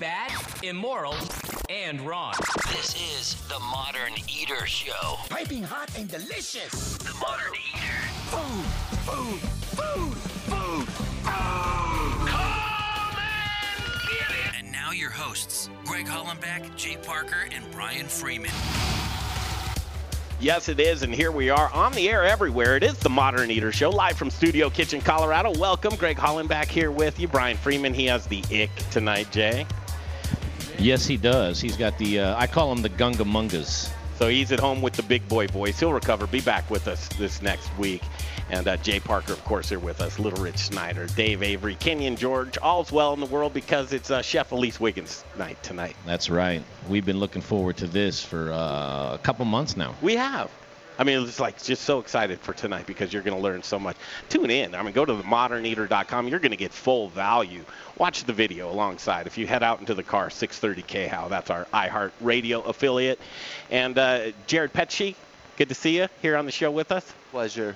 Bad, immoral, and wrong. This is the Modern Eater Show. Piping hot and delicious. The Modern Eater. Food, food, food, food, food. Come and get it. And now your hosts, Greg Hollenbeck, Jay Parker, and Brian Freeman. Yes, it is, and here we are on the air everywhere. It is the Modern Eater Show, live from Studio Kitchen, Colorado. Welcome, Greg Hollenbeck here with you. Brian Freeman, he has the ick tonight, Jay. Yes, he does. He's got the, uh, I call him the Gunga Mungas. So he's at home with the big boy voice. He'll recover, be back with us this next week. And uh, Jay Parker, of course, here with us. Little Rich Snyder, Dave Avery, Kenyon George. All's well in the world because it's uh, Chef Elise Wiggins night tonight. That's right. We've been looking forward to this for uh, a couple months now. We have. I mean, it's like just so excited for tonight because you're going to learn so much. Tune in. I mean, go to themoderneater.com. You're going to get full value. Watch the video alongside. If you head out into the car, 630 KHOW. That's our iHeart Radio affiliate. And uh, Jared Petchy, good to see you here on the show with us. Pleasure.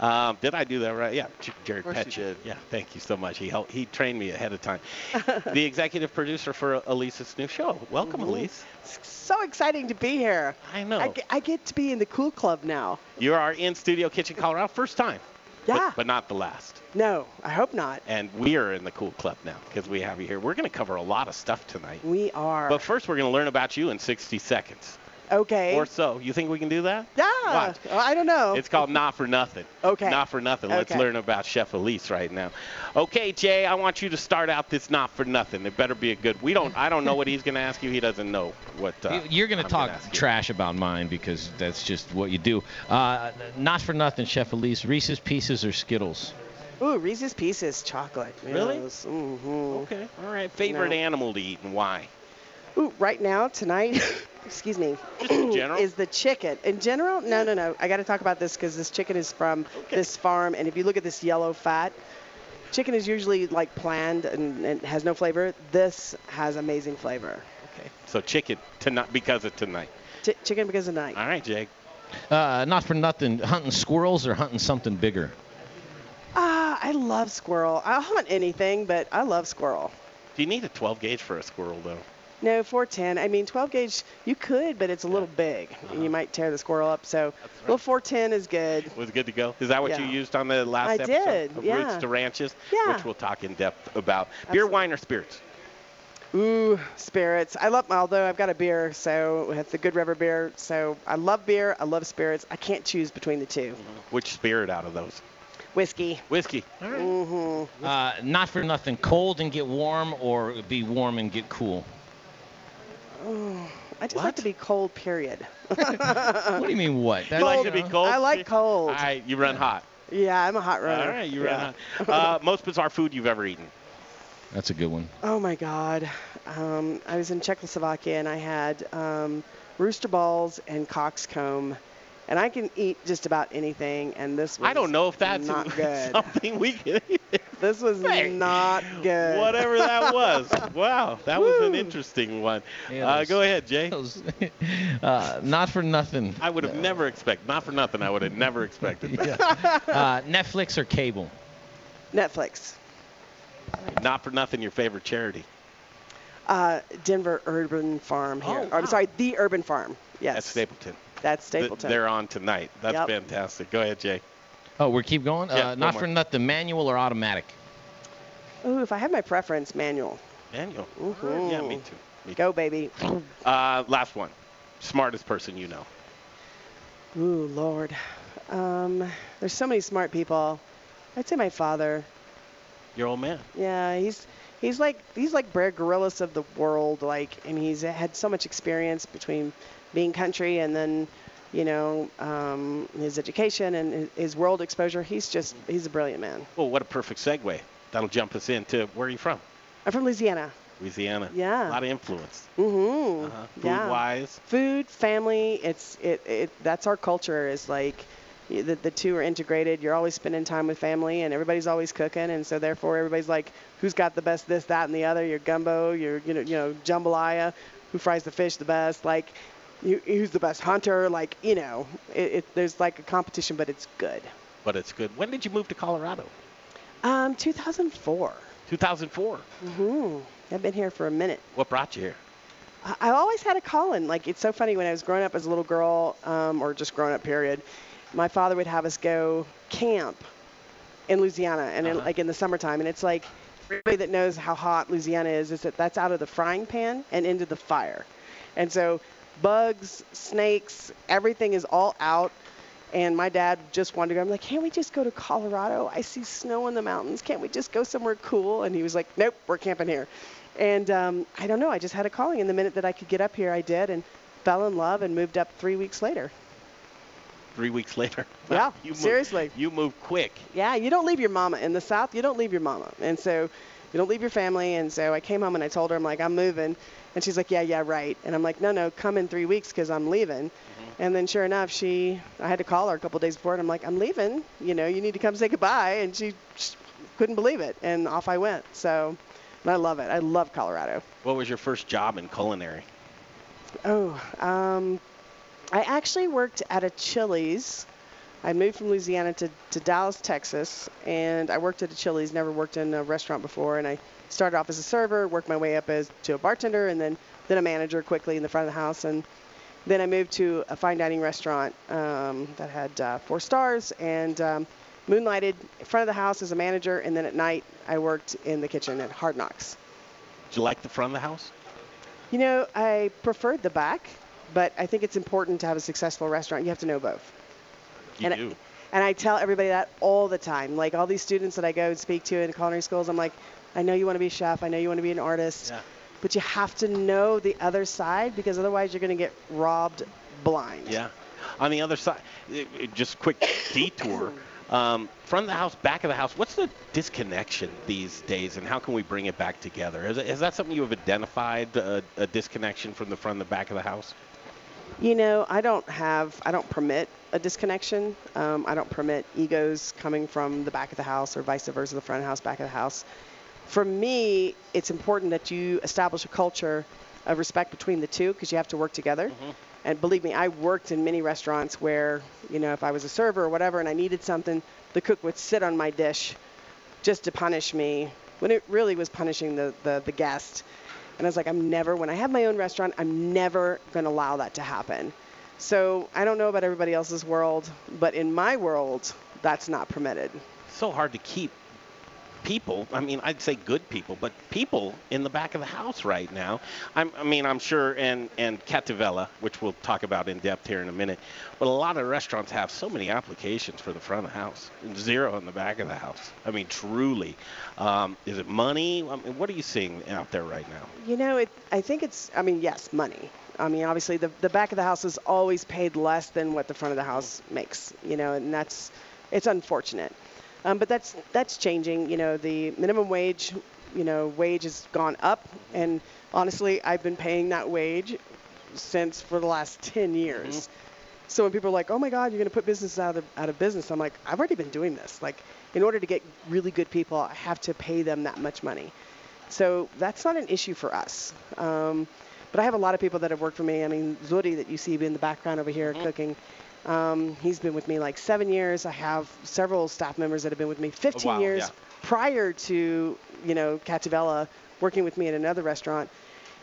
Um, did I do that right? Yeah, J- Jared course you Petchy. did. Yeah, thank you so much. He helped. He trained me ahead of time. the executive producer for Elise's new show. Welcome, Elise. so exciting to be here. I know. I, ge- I get to be in the cool club now. You are in Studio Kitchen, Colorado, first time. but- Yeah. but not the last. No, I hope not. And we are in the cool club now because we have you here. We're going to cover a lot of stuff tonight. We are. But first, we're going to learn about you in 60 seconds okay. or so. You think we can do that? yeah. Watch. I don't know. It's called Not for Nothing. Okay. Not for Nothing. Let's Okay. learn about Chef Elise right now. Okay, Jay, I want you to start out this Not for Nothing. It better be a good. We don't. I don't know what he's going to ask you. He doesn't know what. Uh, You're going to talk ask you. trash about mine because that's just what you do. Uh, not for nothing, Chef Elise. Reese's Pieces or Skittles? Ooh, Reese's Pieces chocolate. Really? Yes. hmm Okay. All right. Favorite No. animal to eat and why? Ooh, right now tonight, excuse me, Just in general? is the chicken. In general, no, no, no. I got to talk about this because this chicken is from this farm, and if you look at this yellow fat, chicken is usually like planned and, and has no flavor. This has amazing flavor. Okay. So chicken tonight because of tonight. Ch- chicken because of night. All right, Jake. Uh, not for nothing, hunting squirrels or hunting something bigger? Ah, I love squirrel. I'll hunt anything, but I love squirrel. Do you need a 12 gauge for a squirrel though? No, 410. I mean, 12 gauge, you could, but it's a little big, and you might tear the squirrel up. So, little 410 is good. Was good to go. Is that what you used on the last I episode did, of Roots to Ranches? Yeah. Which we'll talk in depth about. Beer, Absolutely. wine, or spirits? Ooh, spirits. I love, although I've got a beer, so it's a Good River beer. So I love beer. I love spirits. I can't choose between the 2 Which spirit out of those? Whiskey. Whiskey. All right. Mm-hmm. Uh, not for nothing, cold and get warm or be warm and get cool? I just What? like to be cold, period. What do you mean what? That- You like to be cold? I like cold. All right, you run hot. Yeah, I'm a hot runner. All right, you yeah. run hot. Uh, most bizarre food you've ever eaten? That's a good one. Oh my God. Um, I was in Czechoslovakia and I had um, rooster balls and coxcomb, and I can eat just about anything. And this was I don't know if that's not good. something we can eat. This was Hey, not good. Whatever that was. Wow, that was an interesting one. Yeah, uh, those- go ahead, Jay. Those- uh, not for nothing. I would have never expected, not for nothing, I would have never expected that. Uh, Netflix or cable? Netflix. Not for nothing, your favorite charity. Uh, Denver Urban Farm here. Oh, Or, I'm sorry, the Urban Farm. Yes. That's Stapleton. That's Th- Stapleton. They're on tonight. That's Yep. fantastic. Go ahead, Jay. Oh, we keep going? Yeah, uh, not more. for nothing, manual or automatic? Ooh, if I had my preference, manual. Manual. Mhm. Yeah, me too. Me too. Go, baby. Uh, last one. Smartest person you know. Ooh, Lord. Um, there's so many smart people. I'd say my father. Your old man. Yeah, he's he's like he's like Bear Grylls of the world. Like, and he's had so much experience between being country and then, you know, um, his education and his, world exposure. He's just he's a brilliant man. Well, what a perfect segue. That'll jump us into where are you from? I'm from Louisiana. Louisiana. Yeah. A lot of influence. Mm-hmm. Uh-huh. Yeah. Food wise. food, family, it's it, it that's our culture is like the, the two are integrated. You're always spending time with family and everybody's always cooking and so therefore everybody's like who's got the best this, that and the other, your gumbo, your you know, you know, jambalaya, who fries the fish the best, like who's the best hunter, like, you know, it, it there's like a competition but it's good. But it's good. When did you move to Colorado? Um 2004. 2004. hmm I've been here for a minute. What brought you here? I I always had a calling. Like it's so funny when I was growing up as a little girl, um, or just growing up period. My father would have us go camp in Louisiana, and in, Uh-huh. like in the summertime, and it's like everybody that knows how hot Louisiana is, is that that's out of the frying pan and into the fire, and so bugs, snakes, everything is all out. And my dad just wanted to go. I'm like, can't we just go to Colorado? I see snow in the mountains. Can't we just go somewhere cool? And he was like, nope, we're camping here. And um, I don't know. I just had a calling. And the minute that I could get up here, I did and fell in love and moved up three weeks later. Three weeks later. Yeah, you seriously. you moved quick. Yeah, you don't leave your mama. In the South, you don't leave your mama. And so you don't leave your family. And so I came home and I told her, I'm like, I'm moving. And she's like, yeah, yeah, right. And I'm like, no, no, come in three weeks because I'm leaving. And then sure enough, she, I had to call her a couple days before, and I'm like, I'm leaving. You know, you need to come say goodbye. And she couldn't believe it. And off I went. So I love it. I love Colorado. What was your first job in culinary? Oh, um, I actually worked at a Chili's. I moved from Louisiana to, to Dallas, Texas, and I worked at a Chili's. Never worked in a restaurant before, and I started off as a server, worked my way up as to a bartender, and then then a manager quickly in the front of the house, and then I moved to a fine dining restaurant um, that had uh, four stars, and um, moonlighted in front of the house as a manager, and then at night I worked in the kitchen at Hard Knocks. Did you like the front of the house? You know, I preferred the back, but I think it's important to have a successful restaurant. You have to know both. You and, do. and I tell everybody that all the time. Like all these students that I go and speak to in culinary schools, I'm like, I know you want to be a chef. I know you want to be an artist. Yeah. But you have to know the other side because otherwise you're going to get robbed blind. Yeah. On the other side, it- it- just quick detour. Um, front of the house, back of the house. What's the disconnection these days, and how can we bring it back together? Is, is that something you have identified, uh, a disconnection from the front and the back of the house? You know, I don't have, I don't permit a disconnection. Um, I don't permit egos coming from the back of the house or vice versa, the front of the house, back of the house. For me, it's important that you establish a culture of respect between the two because you have to work together. And believe me, I worked in many restaurants where, you know, if I was a server or whatever and I needed something, the cook would sit on my dish just to punish me when it really was punishing the, the, the guest. And I was like, I'm never, when I have my own restaurant, I'm never going to allow that to happen. So I don't know about everybody else's world, but in my world, that's not permitted. so hard to keep people. I mean, I'd say good people, but people in the back of the house right now. I'm, I mean, I'm sure, and and Cattivella, which we'll talk about in depth here in a minute. But a lot of restaurants have so many applications for the front of the house, and zero in the back of the house. I mean, truly, um, is it money? I mean, what are you seeing out there right now? You know, it, I think it's, I mean, yes, money. I mean, obviously, the, the back of the house is always paid less than what the front of the house makes, you know, and that's, it's unfortunate. Um, but that's, that's changing. You know, the minimum wage, you know, wage has gone up. And honestly, I've been paying that wage since for the last 10 years. So when people are like, "Oh my God, you're going to put business out of out of business," I'm like, "I've already been doing this. Like, in order to get really good people, I have to pay them that much money." So that's not an issue for us. Um, but I have a lot of people that have worked for me. I mean, Zuri that you see in the background over here cooking, um, he's been with me like seven years. I have several staff members that have been with me 15 wow, years yeah. prior to, you know, Cattivella working with me at another restaurant.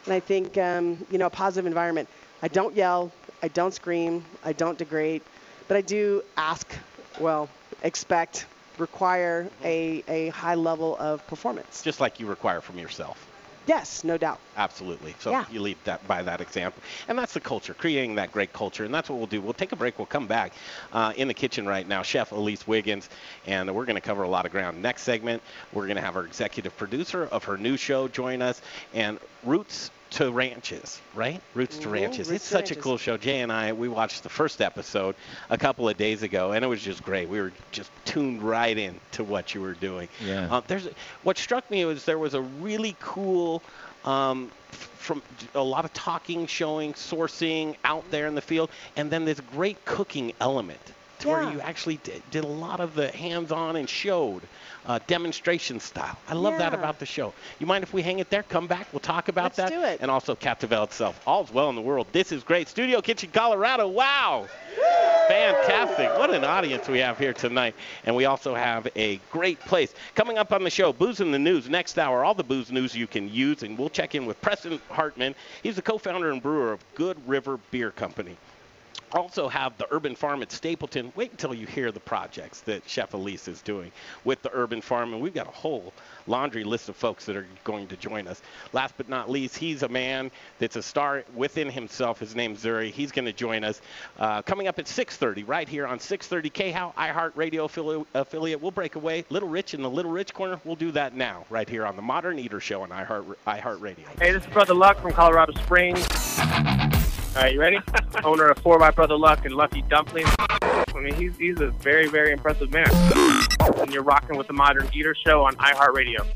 And I think, um, you know, a positive environment. I don't yell, I don't scream, I don't degrade, but I do ask, well, expect, require a, a high level of performance. Just like you require from yourself. Yes, no doubt. Absolutely. So Yeah. you lead that by that example, and that's the culture, creating that great culture, and that's what we'll do. We'll take a break. We'll come back uh, in the kitchen right now, Chef Elise Wiggins, and we're going to cover a lot of ground. Next segment, we're going to have our executive producer of her new show join us, and Roots to Ranches, right? Roots to Mhm, Ranches. Roots it's to such a cool show. Jay and I, we watched the first episode a couple of days ago, and it was just great. We were just tuned right in to what you were doing. Yeah. Uh, there's what struck me was there was a really cool um, from a lot of talking, showing, sourcing out there in the field, and then this great cooking element to where you actually did, did a lot of the hands-on and showed uh, demonstration style. I love that about the show. You mind if we hang it there? Come back. We'll talk about Let's that. do it. And also Cattivella itself. All's well in the world. This is great. Studio Kitchen, Colorado. Wow. Fantastic. What an audience we have here tonight. And we also have a great place. Coming up on the show, Booze in the News. Next hour, all the booze news you can use. And we'll check in with Preston Hartman. He's the co-founder and brewer of Good River Beer Company also have the urban farm at Stapleton. Wait until you hear the projects that Chef Elise is doing with the urban farm, and we've got a whole laundry list of folks that are going to join us. Last but not least, he's a man that's a star within himself. His name's Zuri. He's going to join us uh, coming up at 6:30 right here on 6:30 KHOW iHeartRadio affili- affiliate. We'll break away. Little Rich in the Little Rich corner. We'll do that now right here on the Modern Eater Show on iHeart iHeartRadio. Hey, this is Brother Luck from Colorado Springs. All right, you ready? Owner of 4 by Brother Luck and Lucky Dumplings. I mean, he's, he's a very, very impressive man. And you're rocking with the Modern Eater Show on iHeartRadio.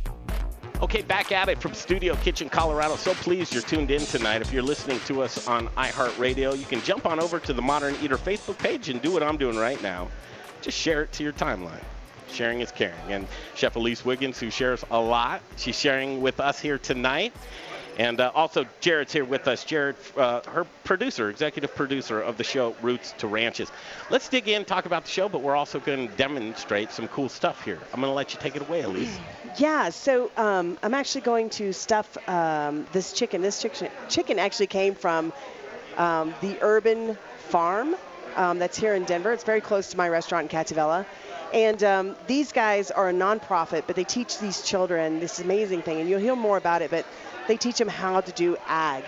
Okay, back at it from Studio Kitchen, Colorado. So pleased you're tuned in tonight. If you're listening to us on iHeartRadio, you can jump on over to the Modern Eater Facebook page and do what I'm doing right now. Just share it to your timeline. Sharing is caring. And Chef Elise Wiggins, who shares a lot, she's sharing with us here tonight. And uh, also, Jared's here with us. Jared, uh, her producer, executive producer of the show Roots to Ranches. Let's dig in, talk about the show, but we're also going to demonstrate some cool stuff here. I'm going to let you take it away, Elise. Yeah, so um, I'm actually going to stuff um, this chicken. This chicken, chicken actually came from um, the Urban Farm um, that's here in Denver. It's very close to my restaurant in Cattivella. And um, these guys are a nonprofit, but they teach these children this amazing thing, and you'll hear more about it. But they teach them how to do ag,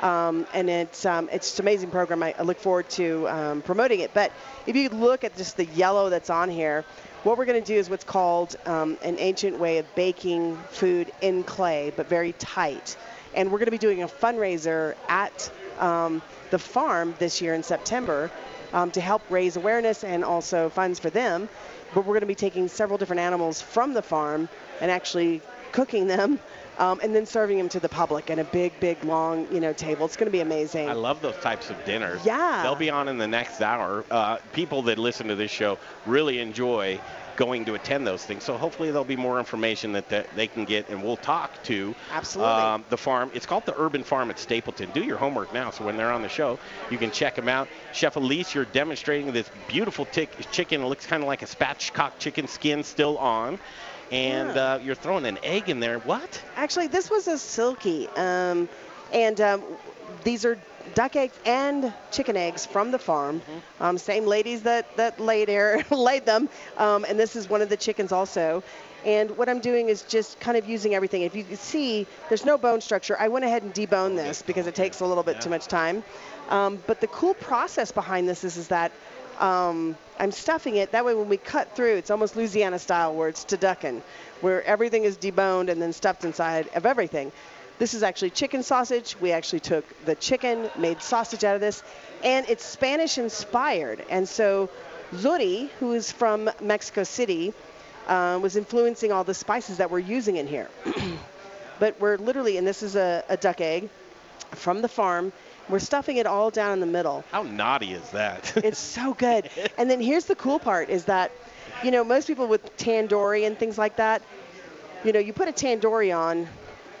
um, and it's um, it's just an amazing program. I, I look forward to um, promoting it. But if you look at just the yellow that's on here, what we're going to do is what's called um, an ancient way of baking food in clay, but very tight. And we're going to be doing a fundraiser at um, the farm this year in September um, to help raise awareness and also funds for them. But we're going to be taking several different animals from the farm and actually cooking them um, and then serving them to the public in a big, big, long, you know, table. It's going to be amazing. I love those types of dinners. Yeah. They'll be on in the next hour. Uh, people that listen to this show really enjoy going to attend those things. So hopefully there'll be more information that, that they can get, and we'll talk to Absolutely. um, the farm. It's called the Urban Farm at Stapleton. Do your homework now, so when they're on the show, you can check them out. Chef Elise, you're demonstrating this beautiful tick, chicken. It looks kind of like a spatchcock chicken skin still on. And Yeah. uh, you're throwing an egg in there. What? Actually, this was a silky, um, and um, these are duck eggs and chicken eggs from the farm. Um, same ladies that that laid air laid them, um, and this is one of the chickens also. And what I'm doing is just kind of using everything. If you can see, there's no bone structure. I went ahead and deboned this because it takes a little bit too much time. Um, but the cool process behind this is, is that um, I'm stuffing it. That way, when we cut through, it's almost Louisiana style, where it's turducken, where everything is deboned and then stuffed inside of everything. This is actually chicken sausage. We actually took the chicken, made sausage out of this, and it's Spanish inspired. And so Zuri, who is from Mexico City, uh, was influencing all the spices that we're using in here. but we're literally, and this is a, a duck egg from the farm. We're stuffing it all down in the middle. How naughty is that? It's so good. and then here's the cool part is that, you know, most people with tandoori and things like that, you know, you put a tandoori on,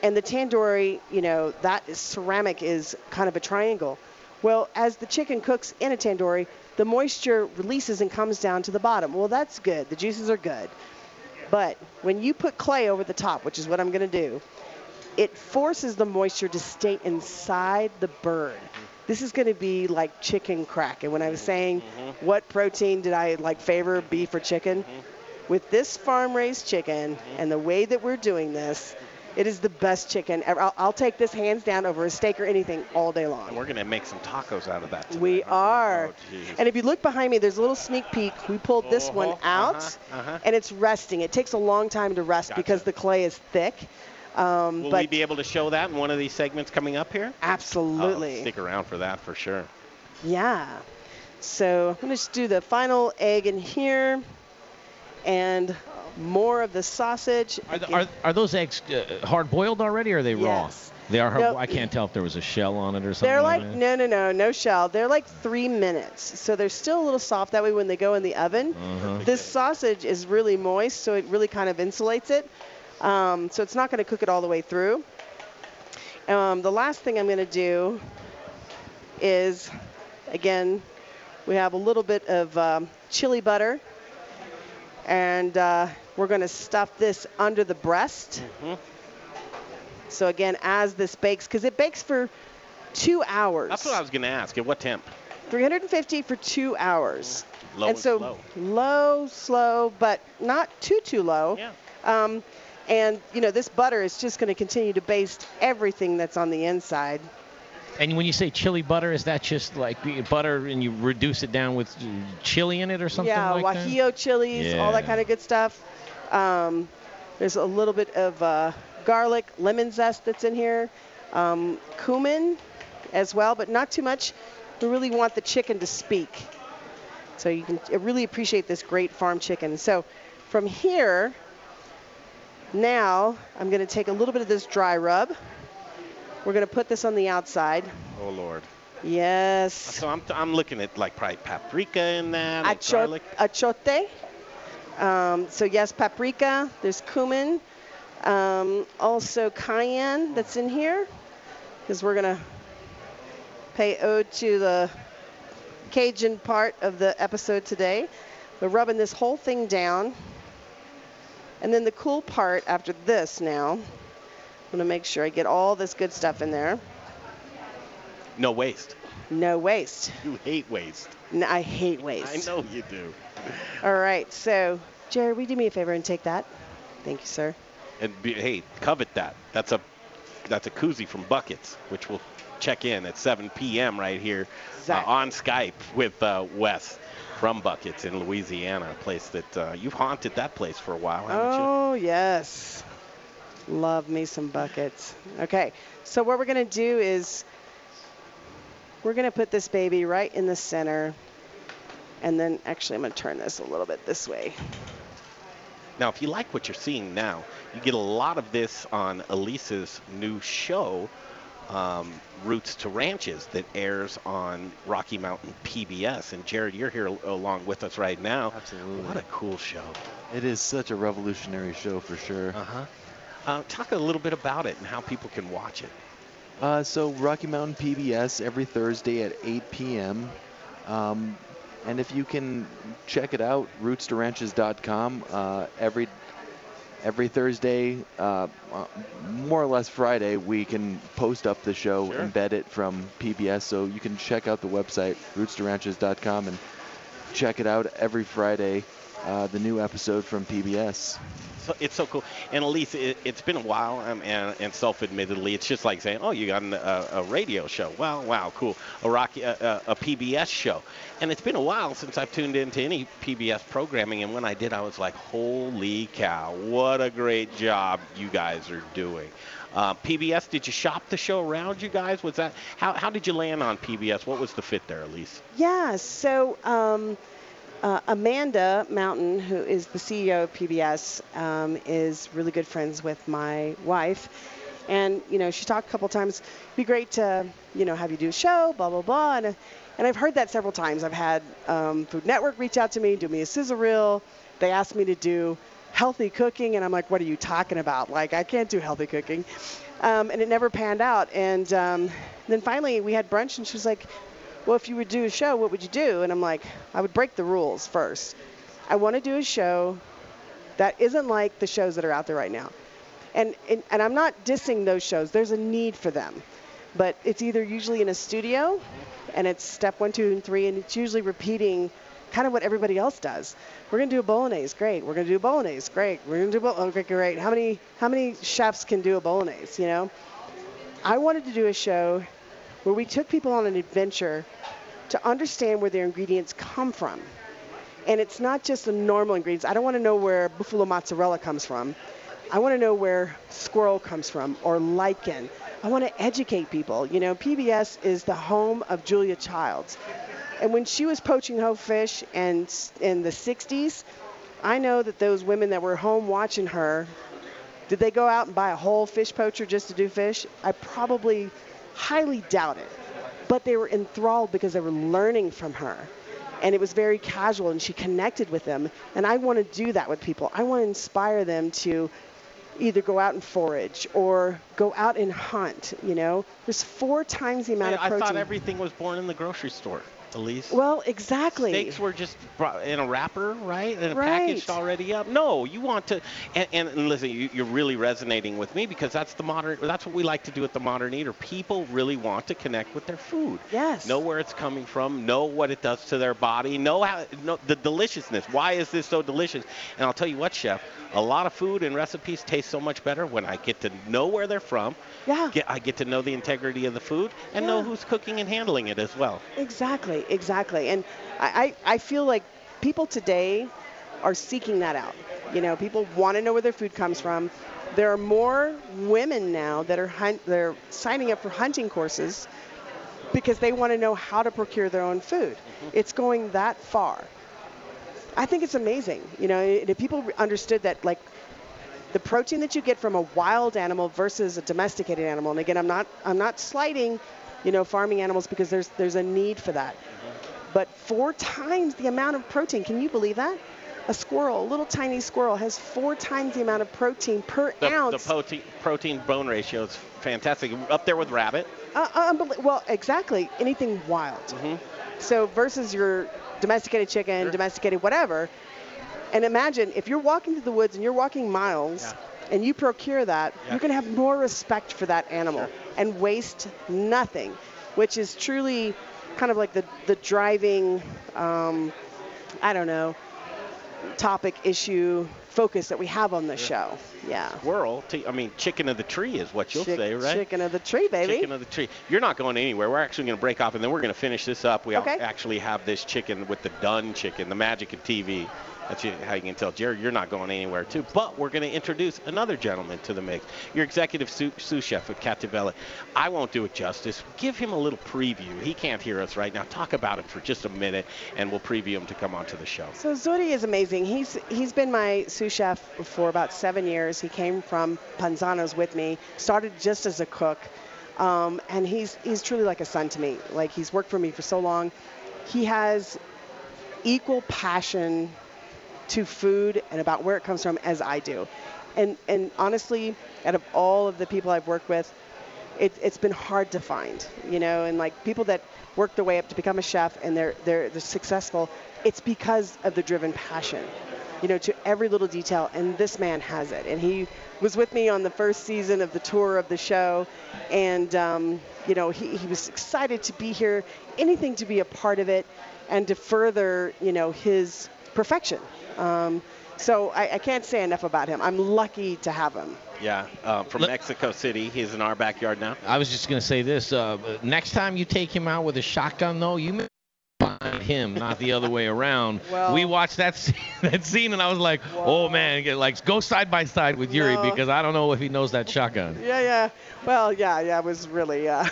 and the tandoori, you know, that is, ceramic is kind of a triangle. Well, as the chicken cooks in a tandoori, the moisture releases and comes down to the bottom. Well, that's good. The juices are good. But when you put clay over the top, which is what I'm going to do, it forces the moisture to stay inside the bird. This is going to be like chicken crack. And when I was saying what protein did I like favor, beef or chicken, with this farm-raised chicken and the way that we're doing this, it is the best chicken ever. I'll, I'll take this hands down over a steak or anything all day long. And we're going to make some tacos out of that. Tonight, We aren't. Oh, and if you look behind me, there's a little sneak peek. We pulled this one Uh-huh, out, uh-huh, uh-huh. and it's resting. It takes a long time to rest Gotcha. because the clay is thick. Um, Will but we be able to show that in one of these segments coming up here? absolutely. Oh, stick around for that for sure. Yeah. So I'm going to just do the final egg in here. And more of the sausage. Are, the, are, are those eggs uh, hard boiled already, or are they raw? Yes. They are. Hard, No, I can't tell if there was a shell on it or something. They're like that. no, no, no, no shell. They're like three minutes, so they're still a little soft. That way, when they go in the oven, Uh-huh. this sausage is really moist, so it really kind of insulates it. Um, so it's not going to cook it all the way through. Um, the last thing I'm going to do is, again, we have a little bit of um, chili butter, and uh, we're going to stuff this under the breast. So again, as this bakes, because it bakes for two hours. That's what I was going to ask. At what temp? 350 for two hours. Low and and so slow. low, slow, but not too too low. Yeah. Um, and you know this butter is just going to continue to baste everything that's on the inside. And when you say chili butter, is that just like butter and you reduce it down with chili in it or something yeah, like that? guajillo chilies, all that kind of good stuff. Um, there's a little bit of uh, garlic, lemon zest that's in here, um, cumin as well, but not too much. We really want the chicken to speak. So you can really appreciate this great farm chicken. So from here, now I'm going to take a little bit of this dry rub. We're going to put this on the outside. Oh Lord. Yes. So I'm, I'm looking at like probably paprika in that, and Acho- achote. Um, so yes, paprika. There's cumin. Um, also cayenne that's in here, because we're gonna pay ode to the Cajun part of the episode today. We're rubbing this whole thing down. And then the cool part after this now, I'm gonna make sure I get all this good stuff in there. No waste. No waste. You hate waste. N- I hate waste. I know you do. All right, so will you do me a favor and take that? Thank you, sir. And be, hey, covet that. That's a that's a koozie from Buckets, which we'll check in at 7 p.m. right here uh, on Skype with uh, Wes from Buckets in Louisiana, a place that uh, you've haunted that place for a while, haven't you? Oh, yes. Love me some buckets. Okay, so what we're going to do is we're going to put this baby right in the center. And then actually, I'm going to turn this a little bit this way. Now, if you like what you're seeing now, you get a lot of this on Elise's new show, um, Roots to Ranches, that airs on Rocky Mountain PBS. And Jared, you're here along with us right now. Absolutely. What a cool show. It is such a revolutionary show for sure. Uh-huh. Uh, talk a little bit about it and how people can watch it. Uh, so Rocky Mountain PBS every Thursday at 8 p.m. Um, and if you can check it out, rootstoranches.com. Uh, every every Thursday, uh, more or less Friday, we can post up the show, Sure. embed it from PBS. So you can check out the website rootstoranches.com and check it out every Friday. Uh, the new episode from PBS. It's so cool. And Elise, it, it's been a while, um, and, and self-admittedly, it's just like saying, "Oh, you got an, a, a radio show. Wow, wow, cool. A rock, a, a, a PBS show." And it's been a while since I've tuned into any PBS programming, and when I did, I was like, "Holy cow! What a great job you guys are doing." Uh, PBS, did you shop the show around you guys? Was that how, how did you land on PBS? What was the fit there, Elise? Yeah, so um, uh, Amanda Mountain, who is the CEO of PBS, um, is really good friends with my wife. And, you know, she talked a couple times, it'd be great to, you know, have you do a show, blah, blah, blah. And, and I've heard that several times. I've had um, Food Network reach out to me, do me a sizzle reel. They asked me to do healthy cooking, and I'm like, what are you talking about? Like, I can't do healthy cooking. Um, and it never panned out. And um, then finally we had brunch, and she was like, well, if you would do a show, what would you do? And I'm like, I would break the rules first. I want to do a show that isn't like the shows that are out there right now. And, and, and I'm not dissing those shows. There's a need for them. But it's either usually in a studio, and it's step one, two, and three, and it's usually repeating kind of what everybody else does. We're gonna do a bolognese, great. We're gonna do a bolognese, great. We're gonna do bol- oh, okay, great. How many how many chefs can do a bolognese? You know, I wanted to do a show where we took people on an adventure to understand where their ingredients come from. And it's not just the normal ingredients. I don't want to know where buffalo mozzarella comes from. I want to know where squirrel comes from or lichen. I want to educate people. You know, PBS is the home of Julia Childs. And when she was poaching whole fish and in the 60s, I know that those women that were home watching her, did they go out and buy a whole fish poacher just to do fish? I probably highly doubt it. But they were enthralled because they were learning from her. And it was very casual, and she connected with them. And I want to do that with people. I want to inspire them to either go out and forage or go out and hunt. You know, there's four times the amount I, of protein. I thought everything was born in the grocery store, Elise. Well, exactly. Steaks were just in a wrapper, right? And Right. packaged already up. No, you want to. And, and, and listen, you, you're really resonating with me because that's the modern. That's what we like to do at the Modern Eater. People really want to connect with their food. Yes. Know where it's coming from. Know what it does to their body. Know how. Know the deliciousness. Why is this so delicious? And I'll tell you what, chef. A lot of food and recipes taste so much better when I get to know where they're from. Yeah. Get, I get to know the integrity of the food and know who's cooking and handling it as well. Exactly, exactly. And I, I, I feel like people today are seeking that out. You know, people want to know where their food comes from. There are more women now that are hunt, they're signing up for hunting courses because they want to know how to procure their own food. Mm-hmm. It's going that far. I think it's amazing. You know, if people understood that, like, the protein that you get from a wild animal versus a domesticated animal. And again, I'm not I'm not slighting, you know, farming animals because there's there's a need for that. But four times the amount of protein. Can you believe that? A squirrel, a little tiny squirrel, has four times the amount of protein per The, the protein protein bone ratio is fantastic. Up there with rabbit. Uh, unbelie- well, exactly. Anything wild. Mm-hmm. So versus your domesticated chicken, domesticated whatever. And imagine if you're walking through the woods and you're walking miles and you procure that, Yeah. you're going to have more respect for that animal and waste nothing, which is truly kind of like the, the driving, um, I don't know, topic, issue, focus that we have on the show. Yeah. Squirrel. T- I mean, chicken of the tree is what you'll Chick- say, right? Chicken of the tree, baby. Chicken of the tree. You're not going anywhere. We're actually going to break off, and then we're going to finish this up. We Okay. actually have this chicken with the done chicken, the magic of TV. That's how you can tell, Jerry, you're not going anywhere, too. But we're going to introduce another gentleman to the mix. Your executive sous, chef at Cattivella. I won't do it justice. Give him a little preview. He can't hear us right now. Talk about him for just a minute, and we'll preview him to come onto the show. So Zuri is amazing. He's he's been my sous chef for about seven years. He came from Panzano's with me. Started just as a cook, um, and he's he's truly like a son to me. Like he's worked for me for so long. He has equal passion to food and about where it comes from as I do. And and honestly, out of all of the people I've worked with, it, it's been hard to find, you know, and like people that work their way up to become a chef and they're, they're, they're successful, it's because of the driven passion, you know, to every little detail. And this man has it. And he was with me on the first season of the tour of the show. And, um, you know, he, he was excited to be here, anything to be a part of it and to further, you know, his perfection. Um, so I, I can't say enough about him. I'm lucky to have him. Yeah, uh, from Look- Mexico City. He's in our backyard now. I was just gonna say this. Uh, next time you take him out with a shotgun, though, you may find him, not the other way around. Well- we watched that scene, that scene, and I was like, oh man, get, like go side by side with Zuri No. because I don't know if he knows that shotgun. Yeah, yeah. Well, yeah, yeah. It was really. Uh,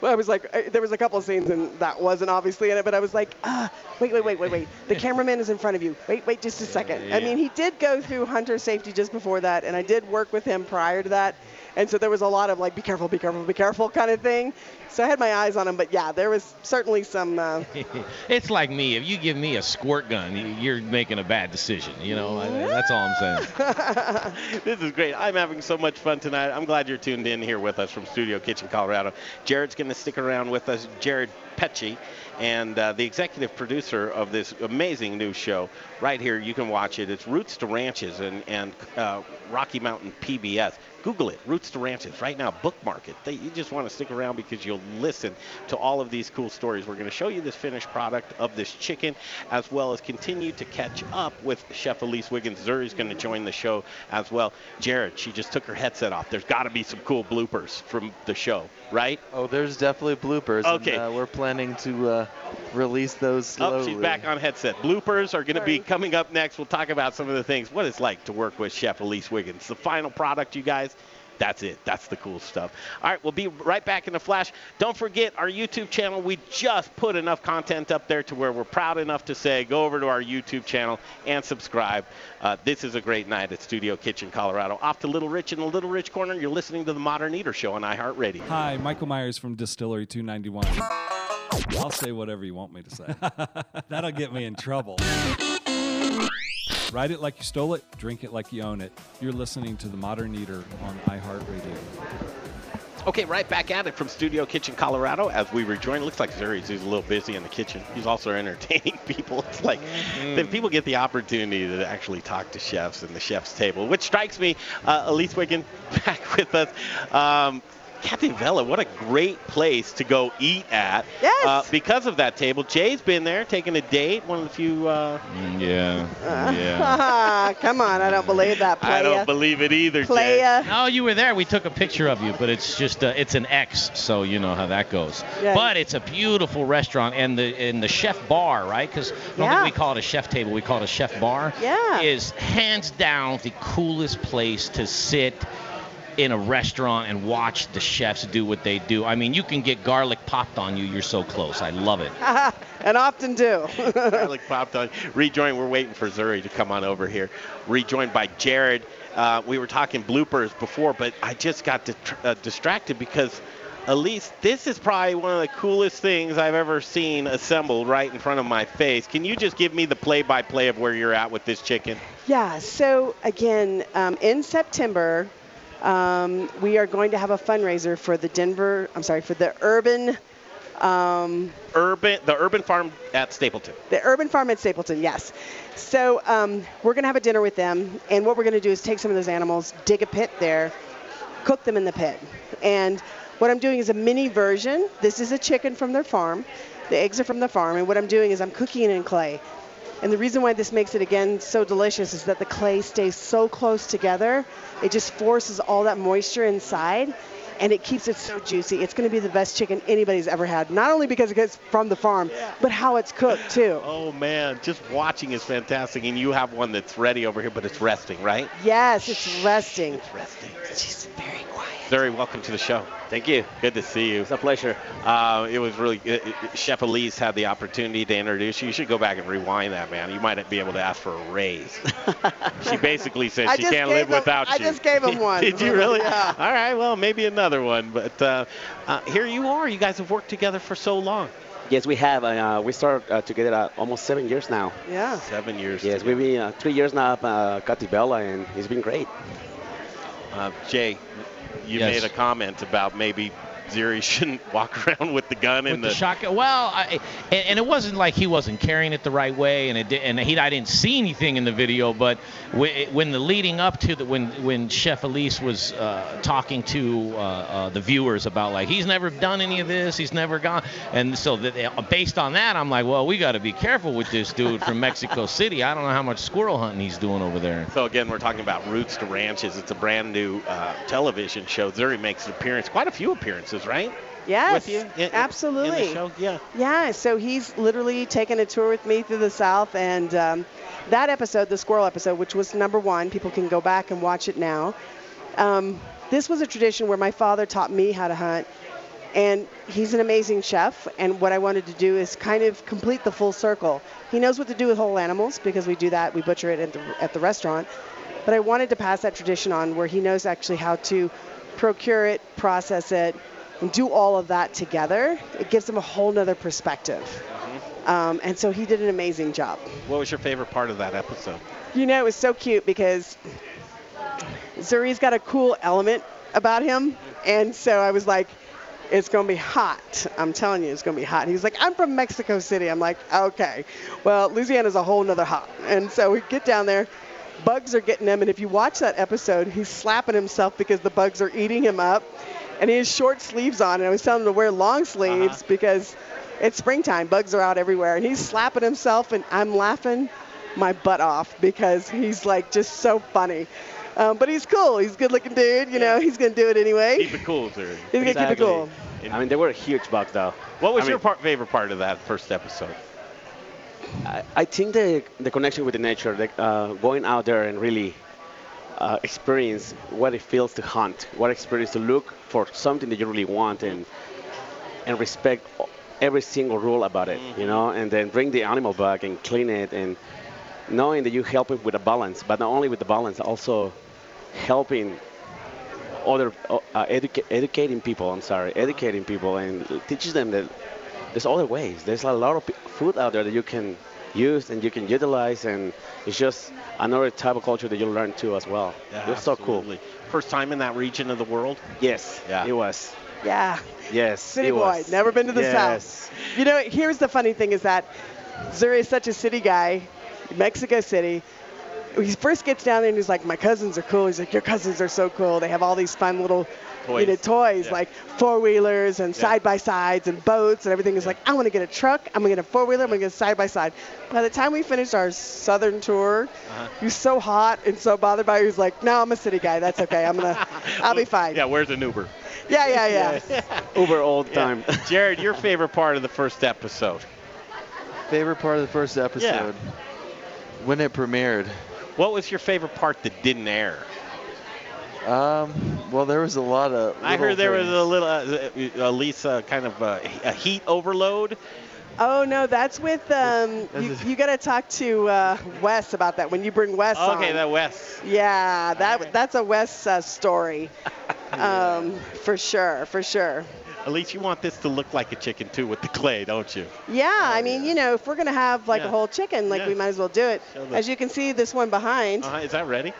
well, I was like, uh, there was a couple of scenes and that wasn't obviously in it, but I was like, ah, wait, wait, wait, wait, wait. The cameraman is in front of you. Wait, wait, just a second. I mean, he did go through hunter safety just before that, and I did work with him prior to that, and so there was a lot of like, be careful, be careful, be careful kind of thing. So I had my eyes on him, but yeah, there was certainly some. Uh, it's like me. If you give me a squirt gun, you- you're making a bad decision. You know, that's all I'm saying. this is great. I'm having so much fun tonight. I'm glad you're tuned in here with us from Studio Kitchen, Colorado. Jared's going to stick around with us. Jared Pecci, and uh, the executive producer of this amazing new show. Right here, you can watch it. It's Roots to Ranches and, and uh, Rocky Mountain PBS. Google it, Roots to Ranches. Right now, bookmark it. They, you just want to stick around because you'll listen to all of these cool stories. We're going to show you this finished product of this chicken, as well as continue to catch up with Chef Elise Wiggins. Zuri's going to join the show as well. Jared, she just took her headset off. There's got to be some cool bloopers from the show, right? Oh, there's definitely bloopers. Okay. And, uh, we're planning to uh, release those slowly. Oh, she's back on headset. Bloopers are going to be coming up next. We'll talk about some of the things, what it's like to work with Chef Elise Wiggins. The final product, you guys, That's it. That's the cool stuff. All right, we'll be right back in a flash. Don't forget our YouTube channel. We just put enough content up there to where we're proud enough to say go over to our YouTube channel and subscribe. Uh, this is a great night at Studio Kitchen, Colorado. Off to Little Rich in the Little Rich Corner. You're listening to the Modern Eater Show on iHeartRadio. Hi, Michael Myers from Distillery 291. I'll say whatever you want me to say. That'll get me in trouble. Ride it like you stole it, drink it like you own it. You're listening to The Modern Eater on iHeartRadio. Okay, right back at it from Studio Kitchen, Colorado. As we rejoin, looks like Zuri's he's a little busy in the kitchen. He's also entertaining people. It's like then people get the opportunity to actually talk to chefs and the chef's table, which strikes me. Uh, Elise Wiggin back with us. Um, Cattivella, what a great place to go eat at. Yes. Uh, because of that table. Jay's been there taking a date, one of the few. Uh, yeah. yeah. Come on, I don't believe that. Playa. I don't believe it either, Jay. Playa. No, you were there. We took a picture of you, but it's just uh, it's an X, so you know how that goes. Yeah. But it's a beautiful restaurant, and the and the chef bar, right? Because I don't Yeah. think we call it a chef table, we call it a chef bar. Yeah. Is hands down the coolest place to sit in a restaurant and watch the chefs do what they do. I mean, you can get garlic popped on you. You're so close. I love it. and often do. garlic popped on. Rejoined. We're waiting for Zuri to come on over here. Rejoined by Jared. Uh, we were talking bloopers before, but I just got di- uh, distracted because, Elise, this is probably one of the coolest things I've ever seen assembled right in front of my face. Can you just give me the play-by-play of where you're at with this chicken? Yeah, so again, um, in September, um, we are going to have a fundraiser for the Denver, I'm sorry, for the urban, um, Urban, the urban farm at Stapleton. the urban farm at Stapleton, yes. So um, we're going to have a dinner with them, and what we're going to do is take some of those animals, dig a pit there, cook them in the pit. And what I'm doing is a mini version. This is a chicken from their farm. The eggs are from the farm, and what I'm doing is I'm cooking it in clay. And the reason why this makes it again so delicious is that the clay stays so close together. It just forces all that moisture inside and it keeps it so juicy. It's going to be the best chicken anybody's ever had. Not only because it gets from the farm, but how it's cooked too. Oh man, just watching is fantastic, and you have one that's ready over here, but it's resting, right? Yes, it's resting. It's resting. She's very quiet. Zuri, welcome to the show. Thank you. Good to see you. It's a pleasure. Uh, it was really uh, uh, Chef Elise had the opportunity to introduce you. You should go back and rewind that, man. You might be able to ask for a raise. she basically said I she can't live him- without I you. I just gave him one. Did you really? Yeah. All right. Well, maybe another one. But uh, uh, here you are. You guys have worked together for so long. Yes, we have. Uh, we started uh, together uh, almost seven years now. Yeah. Seven years. Yes, we've been uh, three years now at uh, Cattivella, and it's been great. Uh, Jay, you Yes. made a comment about maybe Zuri shouldn't walk around with the gun in with the, shotgun. Well, I, and, and it wasn't like he wasn't carrying it the right way, and it di- and he I didn't see anything in the video, but when, when the leading up to the when when Chef Elise was uh, talking to uh, uh, the viewers about like he's never done any of this, he's never gone, and so that, based on that, I'm like, well, we got to be careful with this dude from Mexico City. I don't know how much squirrel hunting he's doing over there. So again, we're talking about Roots to Ranches. It's a brand new uh, television show. Zuri makes an appearance, quite a few appearances, right? Yes, With you in- absolutely. In the show, yeah. Yeah, so he's literally taken a tour with me through the South, and um, that episode, the squirrel episode, which was number one, people can go back and watch it now. Um, this was a tradition where my father taught me how to hunt, and he's an amazing chef. And what I wanted to do is kind of complete the full circle. He knows what to do with whole animals because we do that, we butcher it at the, at the restaurant. But I wanted to pass that tradition on where he knows actually how to procure it, process it, and do all of that together. It gives him a whole nother perspective. Um, and so he did an amazing job. What was your favorite part of that episode? You know, it was so cute because Zuri's got a cool element about him. And so I was like, it's going to be hot. I'm telling you, it's going to be hot. He's like, I'm from Mexico City. I'm like, okay. Well, Louisiana's a whole nother hot. And so we get down there. Bugs are getting him. And if you watch that episode, he's slapping himself because the bugs are eating him up. And he has short sleeves on. And I was telling him to wear long sleeves because it's springtime. Bugs are out everywhere. And he's slapping himself. And I'm laughing my butt off because he's like just so funny. Um, but he's cool. He's a good looking dude. You know, he's going to do it anyway. Keep it cool, Zuri. He's going to keep it cool. I mean, they were a huge bugs, though. What was I your mean- part, favorite part of that first episode? I, I think the the connection with the nature, the, uh, going out there and really uh, experience what it feels to hunt, what experience to look for something that you really want and and respect every single rule about it, you know, and then bring the animal back and clean it and knowing that you help it with the balance, but not only with the balance, also helping other uh, educa- educating people. I'm sorry, educating people and teaches them that there's other ways. There's a lot of food out there that you can use and you can utilize, and it's just another type of culture that you learn too as well. Yeah, it was so cool. First time in that region of the world? Yes, Yeah. it was. Yeah. Yes, City it boy, was. never been to the yes. South. You know, here's the funny thing is that Zuri is such a city guy, Mexico City. He first gets down there and he's like, my cousins are cool. He's like, your cousins are so cool. They have all these fun little you know, Toys. toys Yeah. like four wheelers and Yeah. side by sides and boats and everything. He's like, I want to get a truck. I'm gonna get a four wheeler. I'm gonna get a side by side. By the time we finished our southern tour, Uh-huh. he was so hot and so bothered by it. He was like, No, I'm a city guy. That's okay. I'm gonna, I'll be fine. Yeah, where's an Uber? Yeah, yeah, yeah. Uber old the Yeah. time. Jared, your favorite part of the first episode? Favorite part of the first episode? When it premiered. What was your favorite part that didn't air? Um, well, there was a lot of. I heard there was a little, uh, uh, Lisa, kind of uh, a heat overload. Oh no, that's with um. You, you gotta talk to uh, Wes about that when you bring Wes on. Okay, that Wes. Yeah, that that's a Wes uh, story. um, for sure, for sure. At least you want this to look like a chicken too with the clay, don't you? Yeah, I mean, you know, if we're gonna have like Yeah. a whole chicken, like we might as well do it. As you can see, this one behind, Uh-huh. Is that ready?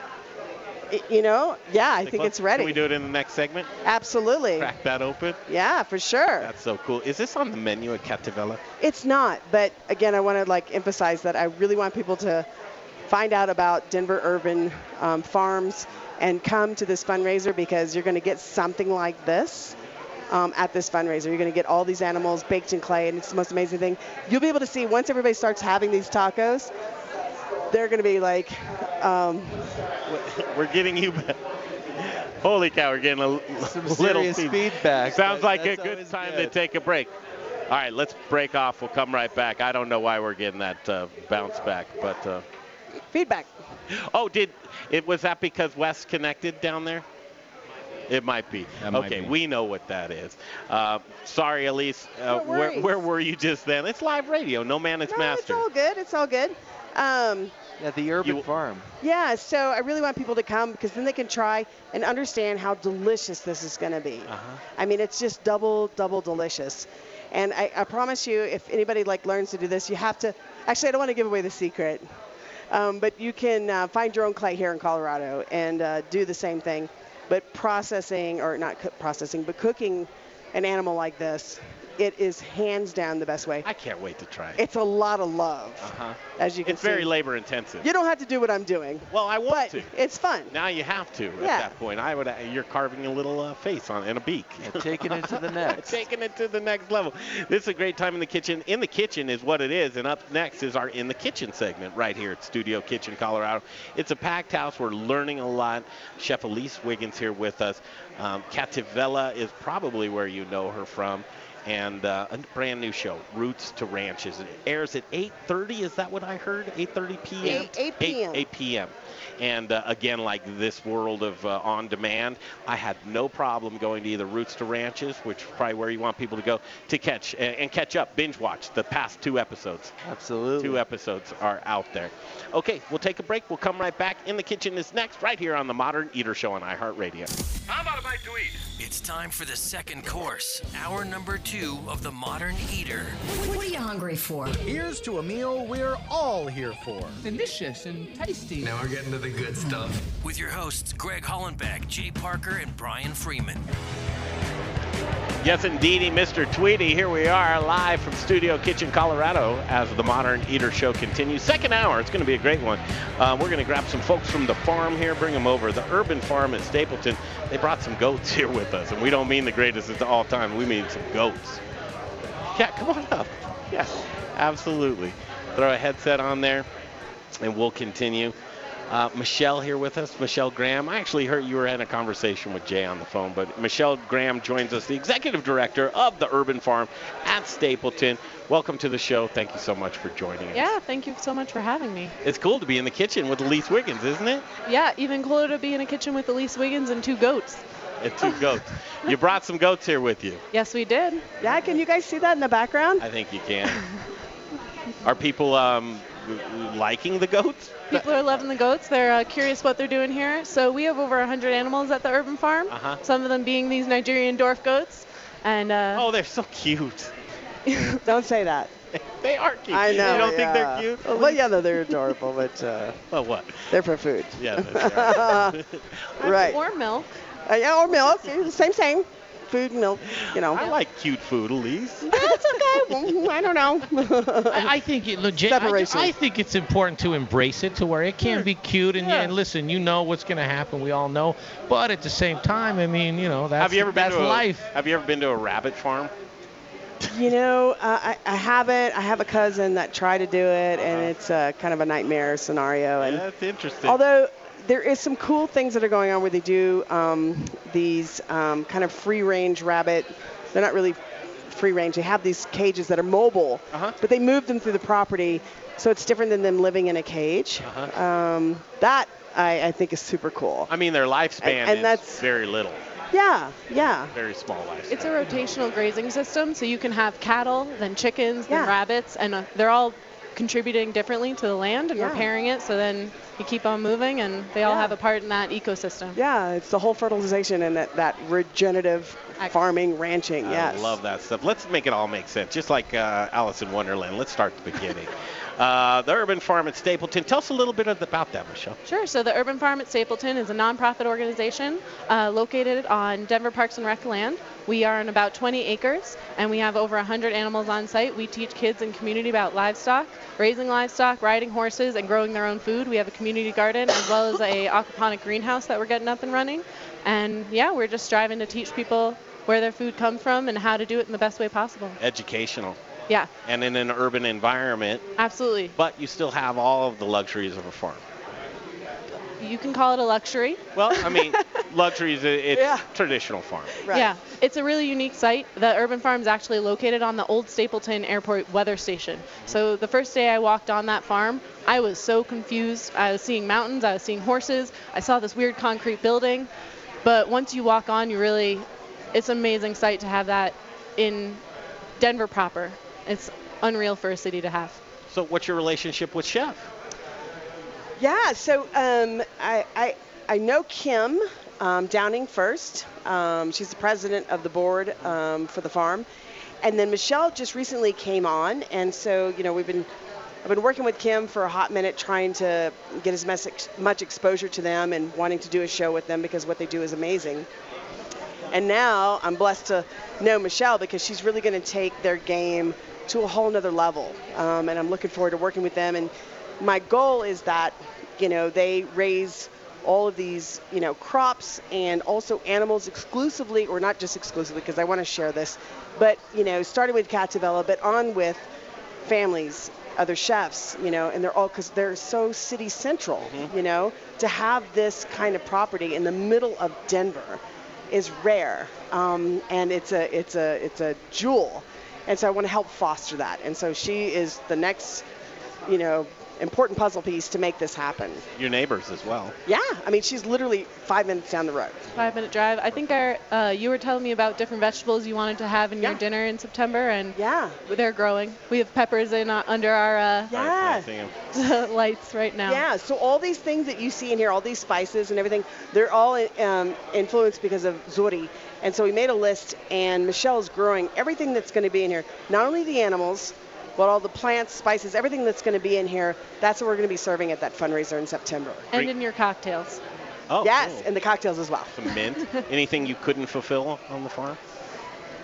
You know, yeah, I think it's ready. Can we do it in the next segment? Absolutely. Crack that open. Yeah, for sure. That's so cool. Is this on the menu at Cattivella? It's not, but again, I want to like emphasize that I really want people to find out about Denver Urban um, Farms and come to this fundraiser because you're going to get something like this um, at this fundraiser. You're going to get all these animals baked in clay, and it's the most amazing thing. You'll be able to see once everybody starts having these tacos, they're going to be like, um, We're getting you. back. Holy cow, we're getting a Some little serious feed- feedback. Sounds like a good always time to take a break. All right, let's break off. We'll come right back. I don't know why we're getting that uh, bounce back, but uh, feedback. oh, did it was that because West connected down there? It might be. That might okay, be. we know what that is. Uh, sorry, Elise. Uh, No where, where were you just then? It's live radio. No man is no, master. it's all good. It's all good. Um, Yeah, the urban You- farm. Yeah, so I really want people to come because then they can try and understand how delicious this is going to be. Uh-huh. I mean, it's just double, double delicious. And I, I promise you, if anybody like learns to do this, you have to. Actually, I don't want to give away the secret, um, but you can uh, find your own clay here in Colorado and uh, do the same thing. But processing, or not coo- processing, but cooking an animal like this, it is hands down the best way. I can't wait to try it. It's a lot of love, Uh-huh. as you can It's see. It's very labor intensive. You don't have to do what I'm doing, well, I want but to. it's fun. Now you have to at that point. I would. uh, You're carving a little uh, face on and a beak. Yeah, taking it to the next. Taking it to the next level. This is a great time in the kitchen. In the kitchen is what it is, and up next is our in the kitchen segment right here at Studio Kitchen Colorado. It's a packed house. We're learning a lot. Chef Elise Wiggins here with us. Um, Cattivella is probably where you know her from. And uh, a brand new show, Roots to Ranches. It airs at 8:30. Is that what I heard? 8:30 p.m. Eight- 8 p.m. 8 p.m. And uh, again, like this world of uh, on demand, I had no problem going to either Roots to Ranches, which is probably where you want people to go to catch and, and catch up, binge watch the past two episodes. Absolutely. Two episodes are out there. Okay, we'll take a break. We'll come right back. In the Kitchen is next, right here on the Modern Eater Show on iHeartRadio. How about a bite to eat? It's time for the second course, hour number two of the Modern Eater. What are you hungry for? Here's to a meal we're all here for. Delicious and tasty. Now we're getting to the good stuff. With your hosts, Greg Hollenbeck, Jay Parker, and Brian Freeman. Yes, indeedy, Mr. Tweety. Here we are live from Studio Kitchen, Colorado, as the Modern Eater Show continues. Second hour, it's going to be a great one. Uh, we're going to grab some folks from the farm here, bring them over. The Urban Farm at Stapleton. They brought some goats here with us, and we don't mean the greatest of all time. We mean some goats. Yeah, come on up. Yes, absolutely. Throw a headset on there, and we'll continue. Uh, Michelle here with us, Michelle Graham. I actually heard you were in a conversation with Jay on the phone, but Michelle Graham joins us, the executive director of the Urban Farm at Stapleton. Welcome to the show. Thank you so much for joining us. Yeah, thank you so much for having me. It's cool to be in the kitchen with Elise Wiggins, isn't it? Yeah, even cooler to be in a kitchen with Elise Wiggins and two goats. And two goats. you brought some goats here with you. Yes, we did. Yeah, can you guys see that in the background? I think you can. Are people um, liking the goats? People are loving the goats. They're uh, curious what they're doing here. So we have over 100 animals at the urban farm. Uh-huh. Some of them being these Nigerian dwarf goats. And uh, oh, they're so cute. Don't say that. They are cute. I know. You don't think they're cute? Well, yeah, no, they're adorable, but uh, well, what? They're for food. Yeah, that's right. right. Or milk. Uh, yeah, or milk. Same, same. Food, milk. You know. I like cute food, Elise. That's okay. Mm, I don't know. I, I think it legit. I, Separation. I think it's important to embrace it to where it can be cute and, Yeah. and listen, you know what's going to happen. We all know, but at the same time, I mean, you know, that's have you ever been that's to a, life. Have you ever been to a rabbit farm? You know, uh, I, I haven't. I have a cousin that tried to do it, and it's uh, kind of a nightmare scenario. And That's interesting. although there is some cool things that are going on where they do um, these um, kind of free-range rabbit. They're not really free-range. They have these cages that are mobile, Uh-huh. but they move them through the property, so it's different than them living in a cage. Uh-huh. Um, that I, I think is super cool. I mean, their lifespan And- and is that's- very little, Yeah, yeah. very small lifespan. It's a rotational grazing system, so you can have cattle, then chickens, then Yeah. rabbits, and uh, they're all contributing differently to the land and Yeah. repairing it. So then you keep on moving, and they all have a part in that ecosystem. Yeah, it's the whole fertilization and that, that regenerative farming, ranching. Yes. I love that stuff. Let's make it all make sense, just like uh, Alice in Wonderland. Let's start at the beginning. uh, the Urban Farm at Stapleton. Tell us a little bit about that, Michelle. Sure. So the Urban Farm at Stapleton is a nonprofit organization uh, located on Denver Parks and Rec land. We are on about 20 acres, and we have over 100 animals on site. We teach kids and community about livestock, raising livestock, riding horses, and growing their own food. We have a community garden as well as a aquaponic greenhouse that we're getting up and running. And yeah, we're just striving to teach people where their food comes from and how to do it in the best way possible. Educational. Yeah, And in an urban environment, absolutely. but you still have all of the luxuries of a farm. You can call it a luxury. Well, I mean, luxuries, i- it's Yeah. traditional farm. Yeah, it's a really unique site. The Urban Farm is actually located on the old Stapleton Airport weather station. Mm-hmm. So the first day I walked on that farm, I was so confused. I was seeing mountains, I was seeing horses, I saw this weird concrete building. But once you walk on, you really, it's an amazing sight to have that in Denver proper. It's unreal for a city to have. So, what's your relationship with Chef? Yeah, so um, I, I, I know Kim um, Downing first. Um, she's the president of the board um, for the farm. And then Michelle just recently came on. And so, you know, we've been, I've been working with Kim for a hot minute trying to get as much, much exposure to them and wanting to do a show with them because what they do is amazing. And now I'm blessed to know Michelle because she's really going to take their game to a whole nother level. Um, and I'm looking forward to working with them. And my goal is that, you know, they raise all of these, you know, crops and also animals exclusively, or not just exclusively, because I want to share this, but, you know, starting with Cattivella, but on with families, other chefs, you know, and they're all, because they're so city central, you know, to have this kind of property in the middle of Denver is rare, um, and it's a it's a it's a jewel, and so I want to help foster that. And so she is the next, you know, important puzzle piece to make this happen. Your neighbors as well. Yeah, I mean she's literally five minutes down the road. Five minute drive. I think our, uh, you were telling me about different vegetables you wanted to have in your dinner in September, and yeah, they're growing. We have peppers in uh, under our uh, Yeah. lights right now. Yeah, so all these things that you see in here, all these spices and everything, they're all um, influenced because of Zuri. And so we made a list, and Michelle's growing everything that's going to be in here. Not only the animals, but all the plants, spices, everything that's going to be in here. That's what we're going to be serving at that fundraiser in September. And in your cocktails. Oh, yes, cool. and the cocktails as well. Some mint. Anything you couldn't fulfill on the farm?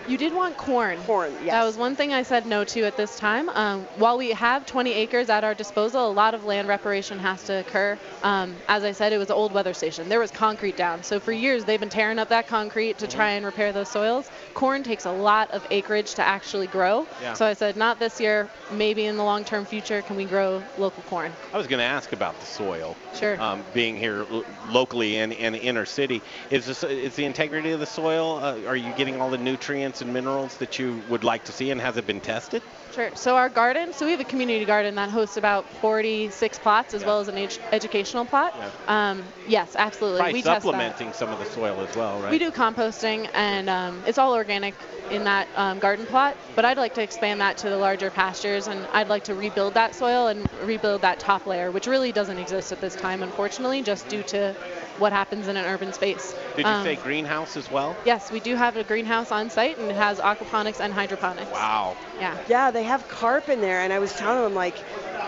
You did want corn. Corn, yes. That was one thing I said no to at this time. Um, while we have 20 acres at our disposal, a lot of land reparation has to occur. Um, as I said, it was an old weather station. There was concrete down. So for years, they've been tearing up that concrete to try and repair those soils. Corn takes a lot of acreage to actually grow. Yeah. So I said, not this year. Maybe in the long-term future, can we grow local corn? I was going to ask about the soil. Sure. Um, being here lo- locally in, in the inner city, is this is the integrity of the soil? Uh, are you getting all the nutrients and minerals that you would like to see, and has it been tested? Sure. So our garden, so we have a community garden that hosts about 46 plots as well as an ed- educational plot. Um, yes, absolutely. Probably we supplementing some of the soil as well, right? We do composting, and um, it's all organic in that um, garden plot. But I'd like to expand that to the larger pastures, and I'd like to rebuild that soil and rebuild that top layer, which really doesn't exist at this time, unfortunately, just due to what happens in an urban space. Did you Um, say greenhouse as well? Yes, we do have a greenhouse on site, and it has aquaponics and hydroponics. Wow. Yeah. Yeah, they have carp in there, and I was telling them like,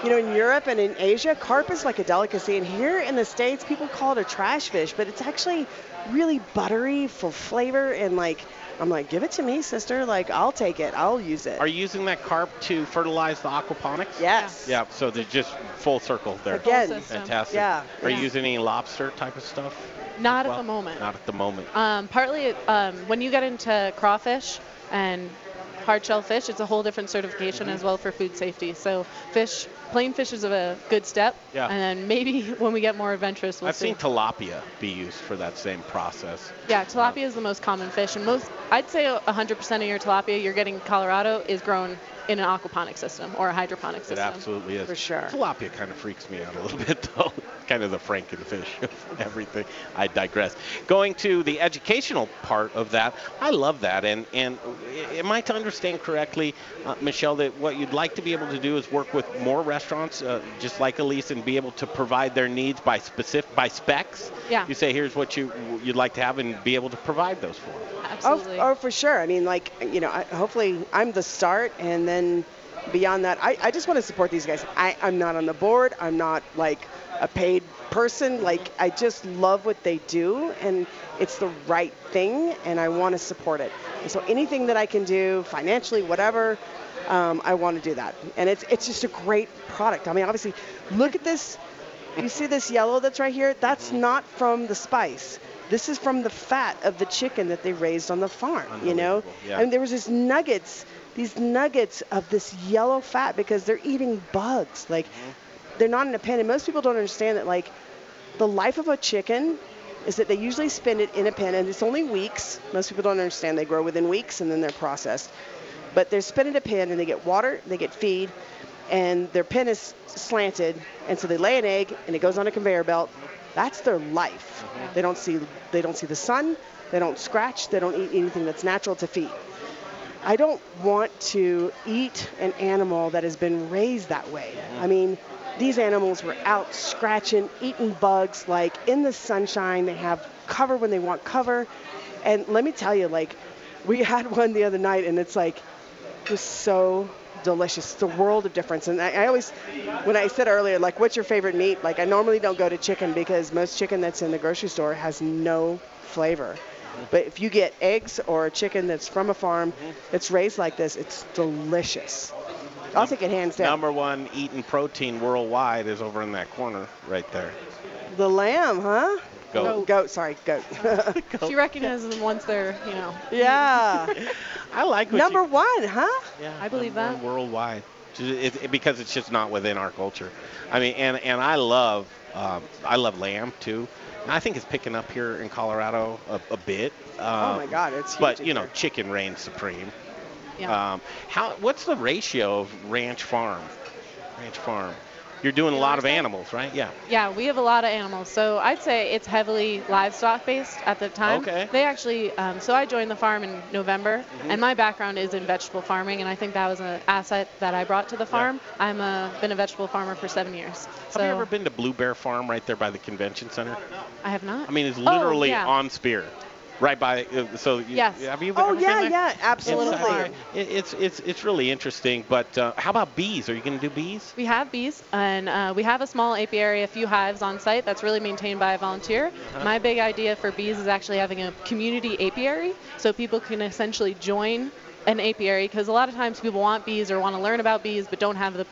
you know, in Europe and in Asia, carp is like a delicacy, and here in the states, people call it a trash fish, but it's actually really buttery, full flavor, and like, I'm like, give it to me, sister. Like, I'll take it. I'll use it. Are you using that carp to fertilize the aquaponics? Yes. Yeah, so they're just full circle there. Again. Fantastic. Yeah, Are you using any lobster type of stuff? Not Well, at the moment. Not at the moment. Um, partly, um, when you get into crawfish and hard shell fish, it's a whole different certification Mm-hmm. as well for food safety. So fish, plain fish is a good step. Yeah. And then maybe when we get more adventurous, we'll see. I've see. seen tilapia be used for that same process. yeah, tilapia is the most common fish, and most, I'd say 100% of your tilapia you're getting in Colorado is grown in an aquaponic system or a hydroponic system. It absolutely is. For sure. Tilapia kind of freaks me out a little bit, though. kind of the frankenfish of everything. I digress. Going to the educational part of that, I love that. And and am I to understand correctly, uh, Michelle, that what you'd like to be able to do is work with more restaurants, uh, just like Elise, and be able to provide their needs by specific by specs? Yeah. You say here's what you you'd like to have, and be able to provide those for them. Absolutely. Oh, oh, for sure. I mean, like, you know, I, hopefully I'm the start, and then beyond that, I, I just want to support these guys. I, I'm not on the board. I'm not like a paid person. Like, I just love what they do, and it's the right thing, and I want to support it. And so anything that I can do, financially, whatever, um, I want to do that. And it's it's just a great product. I mean, obviously, look at this. You see this yellow that's right here? That's not from the spice. This is from the fat of the chicken that they raised on the farm. You know, yeah. and there was these nuggets, these nuggets of this yellow fat because they're eating bugs. Like, mm-hmm. they're not in a pen, and most people don't understand that. Like, the life of a chicken is that they usually spend it in a pen, and it's only weeks. Most people don't understand. They grow within weeks, and then they're processed. But they're spent in a pen, and they get water, they get feed, and their pen is slanted, and so they lay an egg, and it goes on a conveyor belt. That's their life. Mm-hmm. They don't see they don't see the sun. They don't scratch. They don't eat anything that's natural to feed. I don't want to eat an animal that has been raised that way. Mm-hmm. I mean, these animals were out scratching, eating bugs, like in the sunshine. They have cover when they want cover. And let me tell you, like, we had one the other night, and it's like, it was so delicious. It's a world of difference. And I, I always, when I said earlier, like, what's your favorite meat? Like, I normally don't go to chicken because most chicken that's in the grocery store has no flavor. But if you get eggs or a chicken that's from a farm mm-hmm. it's raised like this, it's delicious. I'll take it hands down. Number one eating protein worldwide is over in that corner right there. The lamb, huh? Goat. Oh, goat, sorry, goat. She recognizes them once they're, you know. yeah. I like what Number you, one, huh? Yeah, I believe that. Worldwide, It- it- because it's just not within our culture. I mean, and and I love um, I love lamb too. And I think it's picking up here in Colorado a, a bit. oh Um, my God, it's huge. But you know, here. chicken reigns supreme. Yeah. Um, how? What's the ratio of ranch farm? Ranch farm. You're doing a lot of animals, right? Yeah. Yeah, we have a lot of animals. So I'd say it's heavily livestock based at the time. Okay. They actually, um, so I joined the farm in November, Mm-hmm. and my background is in vegetable farming, and I think that was an asset that I brought to the farm. I'm a, been a vegetable farmer for seven years. Have so you ever been to Blue Bear Farm right there by the convention center? I have not. I mean, it's Oh, literally yeah. on Spear. Right by. Uh, so you, Yes. have you Oh, been yeah, there? yeah, yeah, absolutely. Inside. It, it's it's it's really interesting. But uh, how about bees? Are you going to do bees? We have bees, and uh, we have a small apiary, a few hives on site that's really maintained by a volunteer. Uh-huh. My big idea for bees is actually having a community apiary, so people can essentially join an apiary because a lot of times people want bees or want to learn about bees but don't have the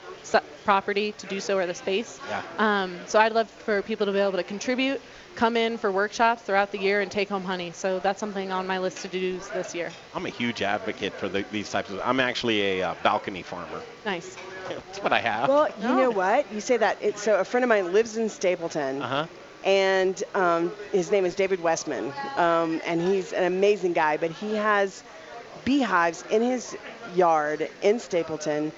property to do so or the space. Yeah. Um, so I'd love for people to be able to contribute, come in for workshops throughout the year, and take home honey. So that's something on my list to do this year. I'm a huge advocate for the, these types of. I'm actually a uh, balcony farmer. Nice. That's what I have. Well, you know what? You say that. It, so a friend of mine lives in Stapleton. Uh huh. and um, his name is David Westman, um, and he's an amazing guy. But he has beehives in his yard in Stapleton.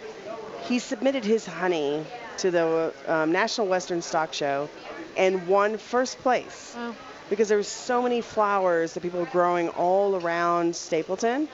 He submitted his honey to the um, National Western Stock Show and won first place Wow. because there were so many flowers that people were growing all around Stapleton,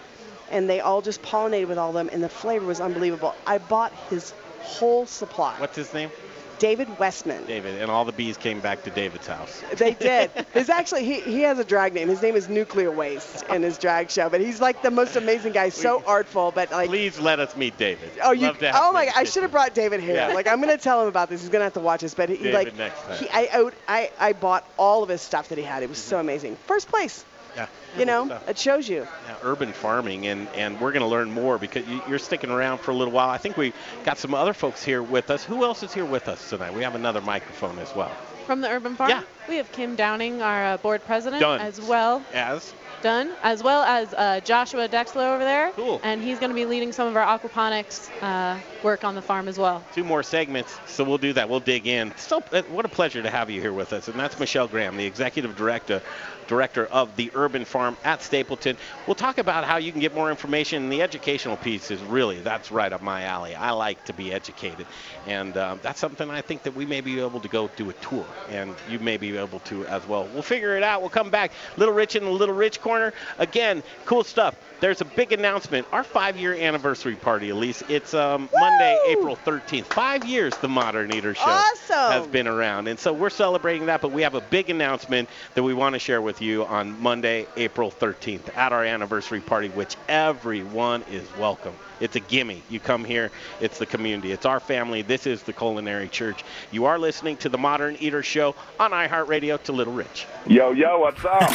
and they all just pollinated with all of them, and the flavor was unbelievable. I bought his whole supply. What's his name? David Westman. David. And all the bees came back to David's house. They did. His actually he, he has a drag name. His name is Nuclear Waste in his drag show. But he's like the most amazing guy. So artful, but like Please let us meet David. oh you Love to have oh my god I should have brought David here. Yeah. Like I'm gonna tell him about this. He's gonna have to watch this. But he David like next time. he, I, I I bought all of his stuff that he had. It was so amazing. First place. Yeah. You know it shows you. Yeah, urban farming, and, and we're going to learn more because you, you're sticking around for a little while. I think we got some other folks here with us. Who else is here with us tonight? We have another microphone as well. From the Urban Farm, Yeah. we have Kim Downing, our uh, board president, Done. as well. As Done, as well as uh, Joshua Dexler over there. Cool. And he's going to be leading some of our aquaponics uh, work on the farm as well. two more segments, so we'll do that. We'll dig in. So, uh, what a pleasure to have you here with us, and that's Michelle Graham, the executive director director of the Urban Farm at Stapleton. We'll talk about how you can get more information, and the educational piece is really that's right up my alley. I like to be educated, and um, that's something I think that we may be able to go do a tour, and you may be able to as well. We'll figure it out. We'll come back. Little Rich in the Little Rich corner again. Cool stuff. There's a big announcement. Our five-year anniversary party, Elise. It's um, Monday, April 13th. Five years the Modern Eater Show Awesome. has been around, and so we're celebrating that. But we have a big announcement that we want to share with you on Monday, April 13th, at our anniversary party, which everyone is welcome. It's a gimme. You come here, it's the community, it's our family. This is the Culinary Church. You are listening to the Modern Eater Show on iHeartRadio to Little Rich. Yo, yo, what's up?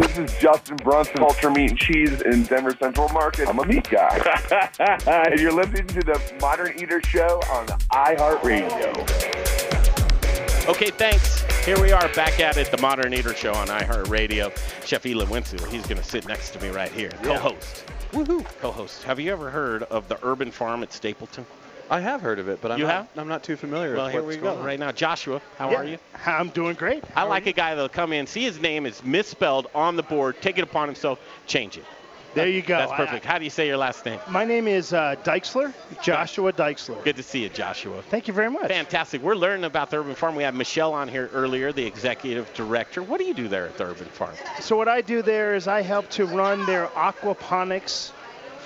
This is Justin Brunson, Culture Meat and Cheese in Denver Central Market. I'm a meat guy. and you're listening to the Modern Eater Show on iHeartRadio. Okay, thanks. Here we are back at it, the Modern Eater Show on iHeartRadio. Chef Elin Wenzel, he's going to sit next to me right here, co-host. Woohoo! Co-host. Have you ever heard of the Urban Farm at Stapleton? I have heard of it, but I'm You not, have? I'm not too familiar Well, with here what's we going go. on. Right now, Joshua, how Yeah. are you? I'm doing great. I like a guy that'll come in, see his name is misspelled on the board, take it upon himself, change it. There you go. That's I- perfect. How do you say your last name? My name is uh, Dykesler, Joshua Dykesler. Good to see you, Joshua. Thank you very much. Fantastic. We're learning about the Urban Farm. We had Michelle on here earlier, the executive director. What do you do there at the Urban Farm? So what I do there is I help to run their aquaponics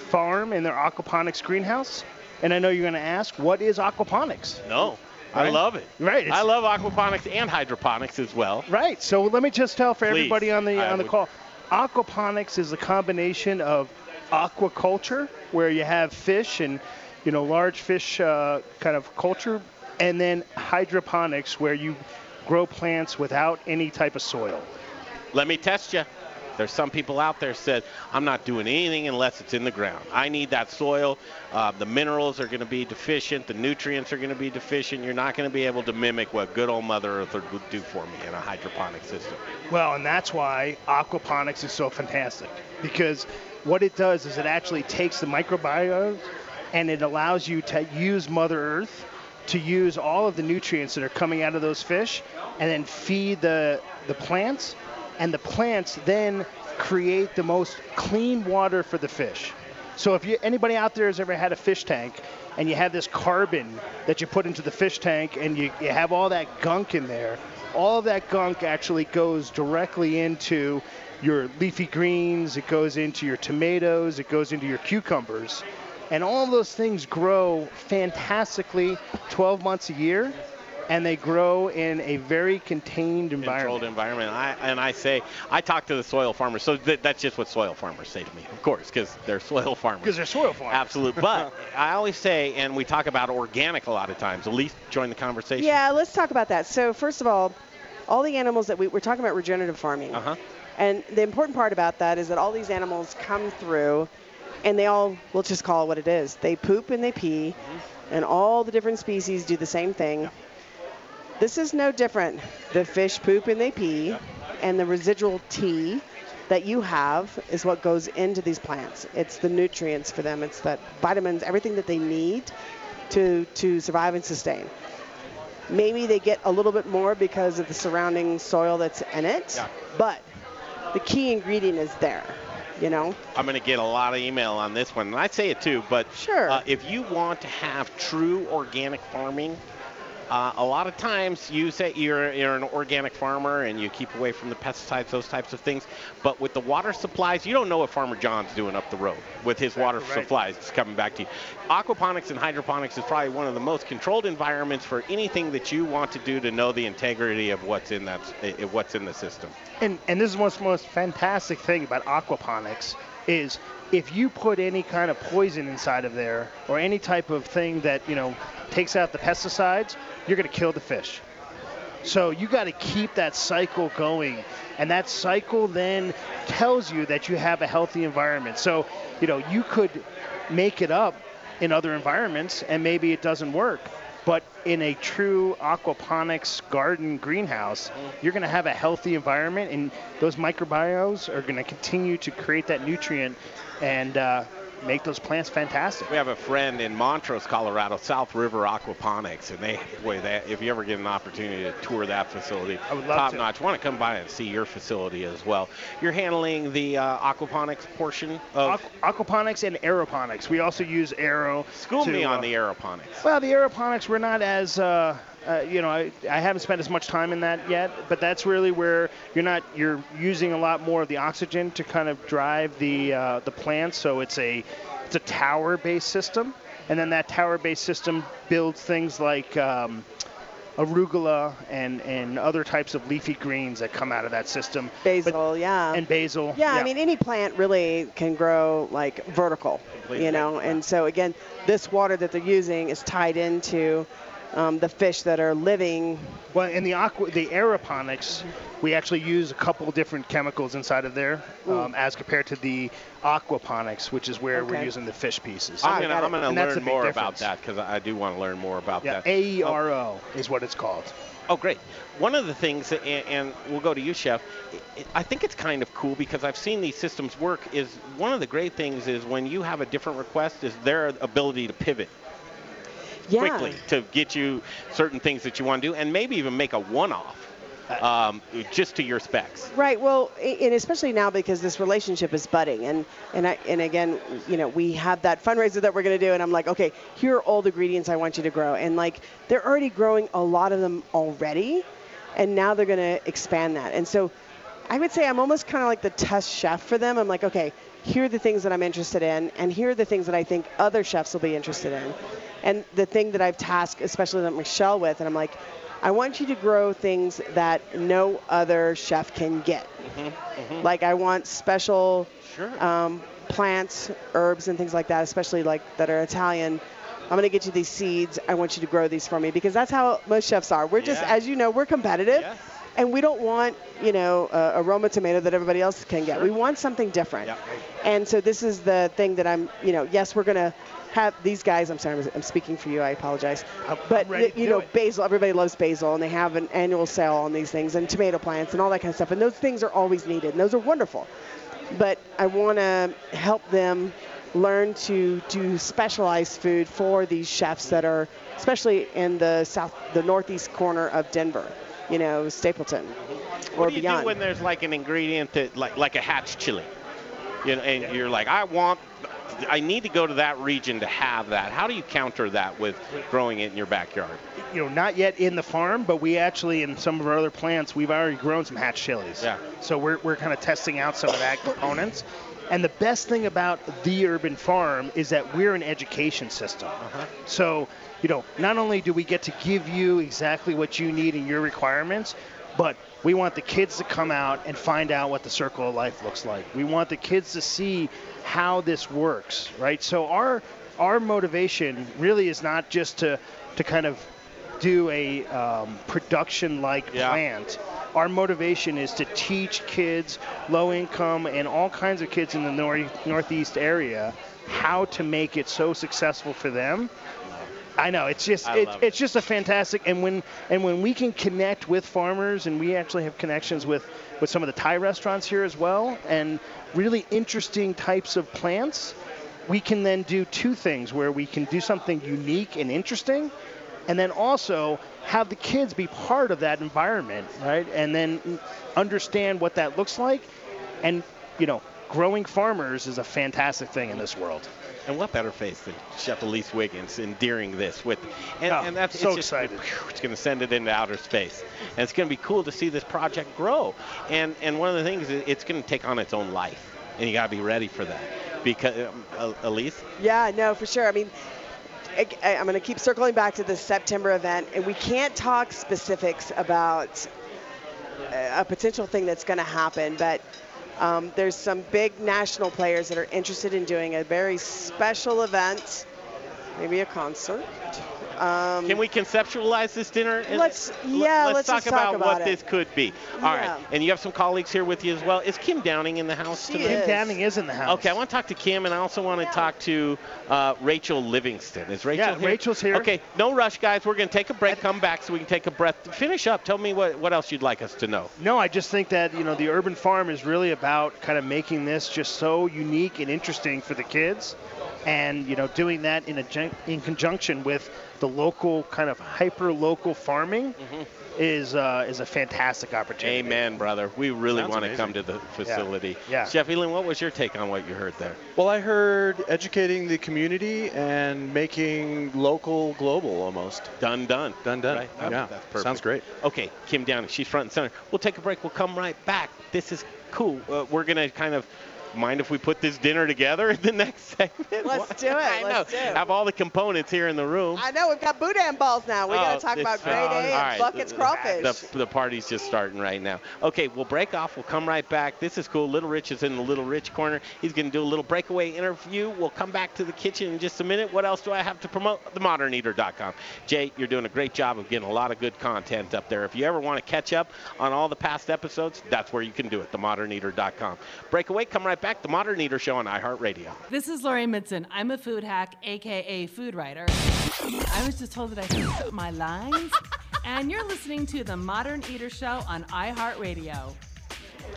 farm and their aquaponics greenhouse. And I know you're going to ask, what is aquaponics? No, I love it. Right. I love aquaponics and hydroponics as well. Right. So let me just tell for Please, everybody on the I on the call, aquaponics is a combination of aquaculture, where you have fish and you know large fish uh, kind of culture, and then hydroponics, where you grow plants without any type of soil. Let me test you. There's some people out there said, I'm not doing anything unless it's in the ground. I need that soil. Uh, the minerals are going to be deficient. The nutrients are going to be deficient. You're not going to be able to mimic what good old Mother Earth would do for me in a hydroponic system. Well, and that's why aquaponics is so fantastic because what it does is it actually takes the microbiome and it allows you to use Mother Earth to use all of the nutrients that are coming out of those fish and then feed the the plants and the plants then create the most clean water for the fish. So if you anybody out there has ever had a fish tank and you have this carbon that you put into the fish tank and you, you have all that gunk in there, all of that gunk actually goes directly into your leafy greens, it goes into your tomatoes, it goes into your cucumbers. And all those things grow fantastically 12 months a year. And they grow in a very contained environment. Controlled environment. I, and I say, I talk to the soil farmers, so th- that's just what soil farmers say to me, of course, because they're soil farmers. Because they're soil farmers. Absolutely. But I always say, and we talk about organic a lot of times. At least join the conversation. Yeah, let's talk about that. So first of all, all the animals that we, we're talking about regenerative farming. Uh-huh. And the important part about that is that all these animals come through and they all, we'll just call it what it is. They poop and they pee, and all the different species do the same thing. This is no different. The fish poop and they pee, and the residual tea that you have is what goes into these plants. It's the nutrients for them. It's the vitamins, everything that they need to, to survive and sustain. Maybe they get a little bit more because of the surrounding soil that's in it, but the key ingredient is there, you know? I'm going to get a lot of email on this one, and I say it too. But Sure. uh, if you want to have true organic farming, uh, a lot of times you say you're, you're an organic farmer and you keep away from the pesticides, those types of things. But with the water supplies, you don't know what Farmer John's doing up the road with his water right. supplies. It's coming back to you. Aquaponics and hydroponics is probably one of the most controlled environments for anything that you want to do to know the integrity of what's in that, what's in the system. And and this is what's the most fantastic thing about aquaponics is if you put any kind of poison inside of there or any type of thing that you know takes out the pesticides, you're going to kill the fish. So you got to keep that cycle going, and that cycle then tells you that you have a healthy environment. So you know you could make it up in other environments, and maybe it doesn't work. But in a true aquaponics garden greenhouse, you're going to have a healthy environment, and those microbiomes are going to continue to create that nutrient. And uh, make those plants fantastic. We have a friend in Montrose, Colorado, South River Aquaponics, and they, boy, they, if you ever get an opportunity to tour that facility, I would love top to. notch. Want to come by and see your facility as well. You're handling the uh, aquaponics portion of. Aqu- aquaponics and aeroponics. We also use aero. School to, me on uh, the aeroponics. Well, the aeroponics, we're not as, uh, uh, you know, I, I haven't spent as much time in that yet, but that's really where you're not, you're using a lot more of the oxygen to kind of drive the uh, the plant. So it's a, it's a tower-based system, and then that tower-based system builds things like. Um, arugula and, and other types of leafy greens that come out of that system. Basil, yeah. And basil. Yeah, I mean, any plant really can grow like vertical, Completely. you know. And so again, this water that they're using is tied into um, the fish that are living. Well, in the aqua, the aeroponics, we actually use a couple different chemicals inside of there, um, as compared to the aquaponics, which is where we're using the fish pieces. I'm gonna, I'm gonna And that's a learn more difference. about that because I do want to learn more about Yeah, that. A E R O is what it's called. Oh, great. One of the things, and, and we'll go to you, Chef, i- I think it's kind of cool because I've seen these systems work. Is one of the great things is when you have a different request, is their ability to pivot Yeah. quickly to get you certain things that you want to do, and maybe even make a one-off um, just to your specs. Right. Well, and especially now because this relationship is budding, and and I, and again, you know, we have that fundraiser that we're going to do, and I'm like, okay, here are all the ingredients I want you to grow, and like they're already growing a lot of them already, and now they're going to expand that, and so I would say I'm almost kind of like the test chef for them. I'm like, okay, here are the things that I'm interested in, and here are the things that I think other chefs will be interested in. And the thing that I've tasked, especially that Michelle with, and I'm like, I want you to grow things that no other chef can get. Like I want special um, plants, herbs, and things like that, especially like that are Italian. I'm going to get you these seeds. I want you to grow these for me because that's how most chefs are. We're just, Yeah. as you know, we're competitive, and we don't want, you know, a, a Roma tomato that everybody else can get. We want something different. And so this is the thing that I'm, you know, yes, we're going to have these guys. I'm sorry, I'm- I'm speaking for you. I apologize. but ready to you know, basil. Everybody loves basil, and they have an annual sale on these things, and tomato plants, and all that kind of stuff. And those things are always needed, and those are wonderful. But I want to help them learn to do specialized food for these chefs that are, especially in the south, the northeast corner of Denver. You know, Stapleton, or What do you beyond. do when there's like an ingredient that, like, like a hatch chili? You know, and you're like, I want, I need to go to that region to have that. How do you counter that with growing it in your backyard? You know, not yet in the farm, but we actually, in some of our other plants, we've already grown some hatch chilies. Yeah. So we're, we're kind of testing out some of that components. And the best thing about the urban farm is that we're an education system. Uh-huh. So, you know, not only do we get to give you exactly what you need and your requirements, but we want the kids to come out and find out what the circle of life looks like. We want the kids to see how this works, right? So our our motivation really is not just to to kind of do a um, production like plant. Our motivation is to teach kids, low income, and all kinds of kids in the nor- northeast area how to make it so successful for them. I know it's just it, it. it's just a fantastic and when and when we can connect with farmers and we actually have connections with with some of the Thai restaurants here as well and really interesting types of plants, we can then do two things where we can do something unique and interesting and then also have the kids be part of that environment, right? And then understand what that looks like. And, you know, growing farmers is a fantastic thing in this world. And what better face than Chef Elise Wiggins endearing this with, and, Oh, and that's so it's just, excited. It's going to send it into outer space, and it's going to be cool to see this project grow. And and one of the things is it's going to take on its own life, and you got to be ready for that. Because um, Elise, Yeah, no, for sure. I mean, I, I- I'm going to keep circling back to the September event, and we can't talk specifics about a a potential thing that's going to happen, but um, there's some big national players that are interested in doing a very special event, maybe a concert. Um, can we conceptualize this dinner? Let's- yeah, let's, let's talk just about about what it. this could be. All right, Yeah. and you have some colleagues here with you as well. Is Kim Downing in the house She tonight? Kim. Downing is in the house. Okay, I want to talk to Kim, and I also want to talk to uh, Rachel Livingston. Is Rachel Yeah, here? Rachel's here. Okay, no rush, guys. We're going to take a break, come back so we can take a breath. Finish up. Tell me what, what else you'd like us to know. No, I just think that you know the urban farm is really about kind of making this just so unique and interesting for the kids, and you know doing that in a in conjunction with the local kind of hyper local farming is uh, is a fantastic opportunity. Amen, brother. We really Sounds want to come to the facility. Yeah. Jeff, Elin, what was your take on what you heard there? Well, I heard educating the community and making local global almost. Done, done. Done, done. Right? That- Yeah, that's perfect. sounds great. Okay, Kim Downing, she's front and center. We'll take a break. We'll come right back. This is cool. Uh, we're going to kind of mind if we put this dinner together in the next segment? Let's do it. I know. Let's do it. Have all the components here in the room. I know we've got boudin balls now. We got Oh, to talk about grade A and right. buckets crawfish. The, the party's just starting right now. Okay, we'll break off. We'll come right back. This is cool. Little Rich is in the Little Rich corner. He's going to do a little breakaway interview. We'll come back to the kitchen in just a minute. What else do I have to promote? TheModernEater.com. Jay, you're doing a great job of getting a lot of good content up there. If you ever want to catch up on all the past episodes, that's where you can do it. TheModernEater.com. Breakaway. Come right back. To the Modern Eater Show on iHeartRadio. This is Lori Midson. I'm a food hack, aka food writer. I was just told that I could put my lines. And you're listening to the Modern Eater Show on iHeartRadio.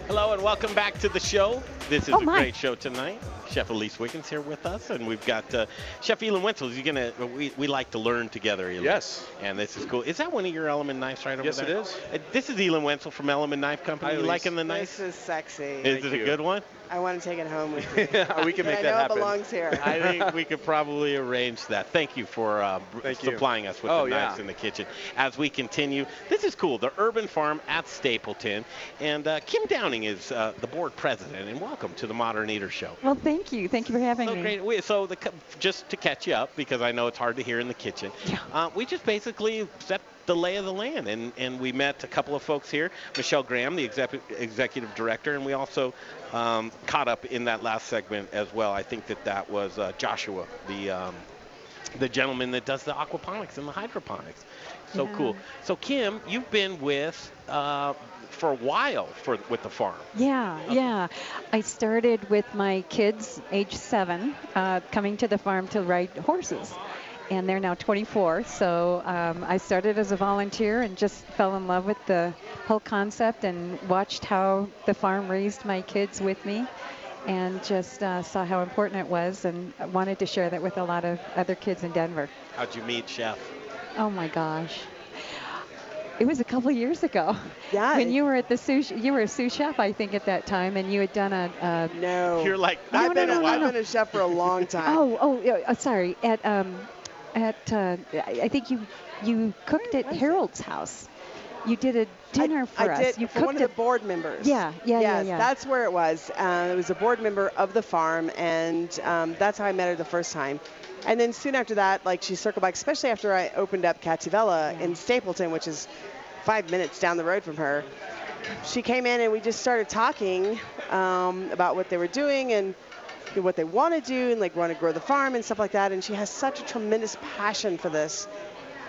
Hello and welcome back to the show. This is Oh, a great show tonight. Chef Elise Wiggins here with us, and we've got uh, Chef Elin Wenzel. You're gonna we, we like to learn together, Elin. Yes. And this is cool. Is that one of your Element knives right over Yes, there? it is. Uh, this is Elin Wenzel from Element Knife Company. Hi, you Elise. liking the knife? This is sexy. Is it a good one? I want to take it home with me. We can And make I that know happen. it belongs here. I think we could probably arrange that. Thank you for uh, br- Thank you. supplying us with Oh, the yeah. knives in the kitchen. As we continue, this is cool. The Urban Farm at Stapleton, and uh, Kim Downing is uh, the board president. And welcome to the Modern Eater Show. Well, thank you. Thank you for having me. So me. great. We, so the, just to catch you up, because I know it's hard to hear in the kitchen, uh, we just basically set the lay of the land, and, and we met a couple of folks here. Michelle Graham, the exec- executive director, and we also um, caught up in that last segment as well. I think that that was uh, Joshua, the um, the gentleman that does the aquaponics and the hydroponics. So Yeah. cool. So Kim, you've been with uh, for a while for with the farm. Yeah, yeah. I started with my kids, age seven, uh, coming to the farm to ride horses. And they're now 24. So um, I started as a volunteer and just fell in love with the whole concept and watched how the farm raised my kids with me and just uh, saw how important it was and wanted to share that with a lot of other kids in Denver. How'd you meet Chef? Oh my gosh. It was a couple years ago. Yeah. When you were at the sous, you were a sous chef, I think, at that time, and you had done a. a no. You're like, No, I've no, been, no, a, no, I've been a chef for a long time. Oh, oh, yeah, uh, sorry. At um, at uh, I I think you you cooked at Harold's house. you did a dinner for I us. did you for cooked one of the board members. Yeah, yeah, yeah, yes, yeah. that's where it was. Uh, it was a board member of the farm, and um, that's how I met her the first time. And then soon after that, like she circled back, especially after I opened up Cattivella in Stapleton, which is five minutes down the road from her. She came in and we just started talking um, about what they were doing and what they want to do and like want to grow the farm and stuff like that. And she has such a tremendous passion for this.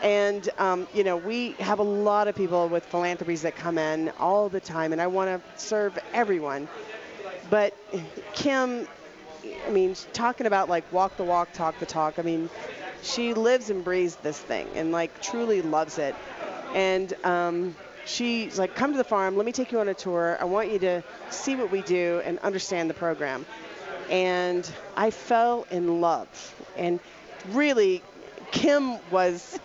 And, um, you know, we have a lot of people with philanthropies that come in all the time, and I want to serve everyone. But Kim, I mean, talking about like walk the walk, talk the talk, I mean, she lives and breathes this thing and like truly loves it. And um, she's like, come to the farm, let me take you on a tour. I want you to see what we do and understand the program. And I fell in love. And really, Kim was,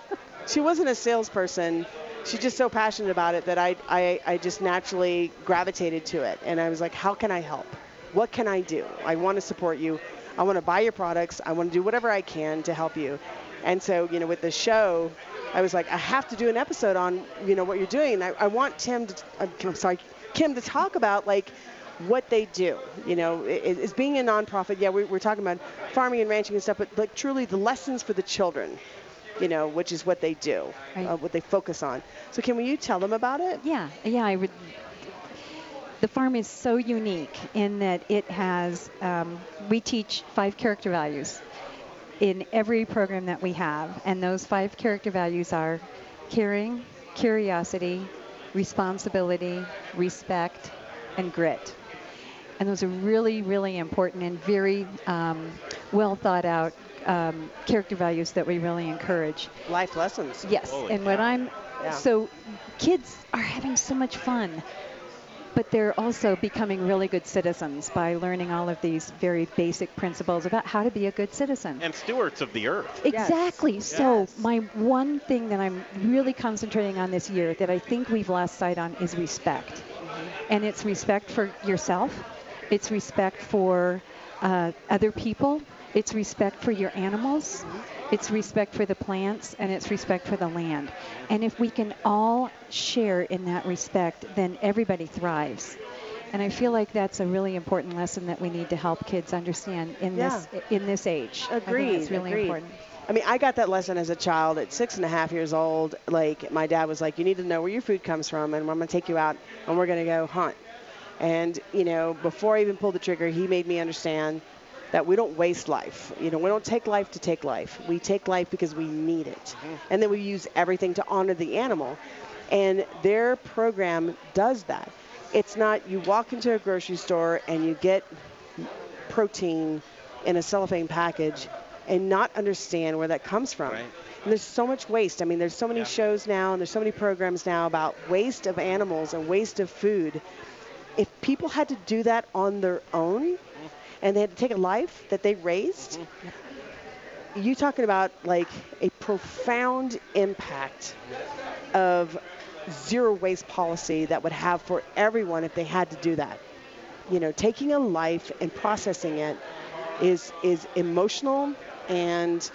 she wasn't a salesperson. She's just so passionate about it that I, I, I just naturally gravitated to it. And I was like, how can I help? What can I do? I want to support you. I want to buy your products. I want to do whatever I can to help you. And so, you know, with the show, I was like, I have to do an episode on, you know, what you're doing. I, I want Tim to, I'm sorry, Kim to talk about like what they do. You know, i- i- is being a nonprofit. Yeah, we, we're talking about farming and ranching and stuff, but like truly the lessons for the children. You know, which is what they do, uh, what they focus on. So, can you tell them about it? Yeah, yeah. I would. The farm is so unique in that it has. Um, we teach five character values in every program that we have, and those five character values are caring, curiosity, responsibility, respect, and grit. And those are really, really important and very um, well thought out um, character values that we really encourage. Life lessons. Yes, Holy and what. I'm Yeah. so kids are having so much fun, but they're also becoming really good citizens by learning all of these very basic principles about how to be a good citizen. And stewards of the earth. Exactly. So my one thing that I'm really concentrating on this year that I think we've lost sight on is respect, and it's respect for yourself, it's respect for uh, other people, it's respect for your animals, it's respect for the plants, and it's respect for the land. And if we can all share in that respect, then everybody thrives. And I feel like that's a really important lesson that we need to help kids understand in this in this age. I think Agreed. it's really agreed. important. I mean, I got that lesson as a child at six and a half years old. Like, my dad was like, you need to know where your food comes from, and I'm going to take you out, and we're going to go hunt. And, you know, before I even pulled the trigger, he made me understand that we don't waste life. You know, we don't take life to take life. We take life because we need it. Mm-hmm. And then we use everything to honor the animal. And their program does that. It's not you walk into a grocery store and you get protein in a cellophane package and not understand where that comes from. Right. And there's so much waste. I mean, there's so many shows now and there's so many programs now about waste of animals and waste of food. If people had to do that on their own and they had to take a life that they raised, you talking about like a profound impact of zero waste policy that would have for everyone if they had to do that. You know, taking a life and processing it is is emotional and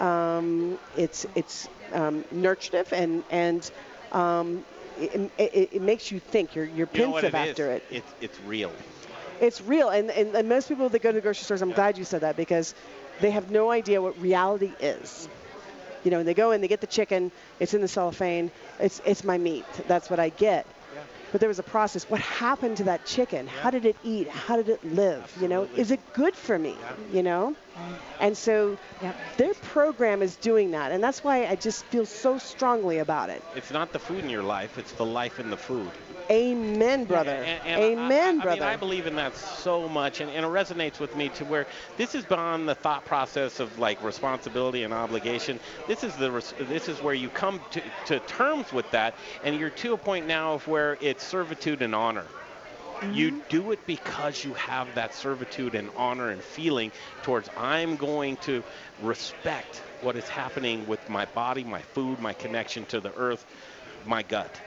um, it's it's um, nurturative and and um, it, it, it makes you think. You're you're You pensive it is? after it. It's, it's real. It's real, and, and, and most people that go to the grocery stores, I'm glad you said that because they have no idea what reality is. You know, they go in, they get the chicken, it's in the cellophane, it's it's my meat, that's what I get. But there was a process. What happened to that chicken? How did it eat? How did it live? You know, is it good for me? You know, and so their program is doing that, and that's why I just feel so strongly about it. It's not the food in your life, it's the life in the food. Amen, brother. And, and Amen, I, I, brother. I mean, I believe in that so much, and, and it resonates with me to where this is beyond the thought process of like responsibility and obligation. This is the res- this is where you come to, to terms with that, and you're to a point now of where it's servitude and honor. You mm-hmm. do it because you have that servitude and honor and feeling towards I'm going to respect what is happening with my body, my food, my connection to the earth, my gut.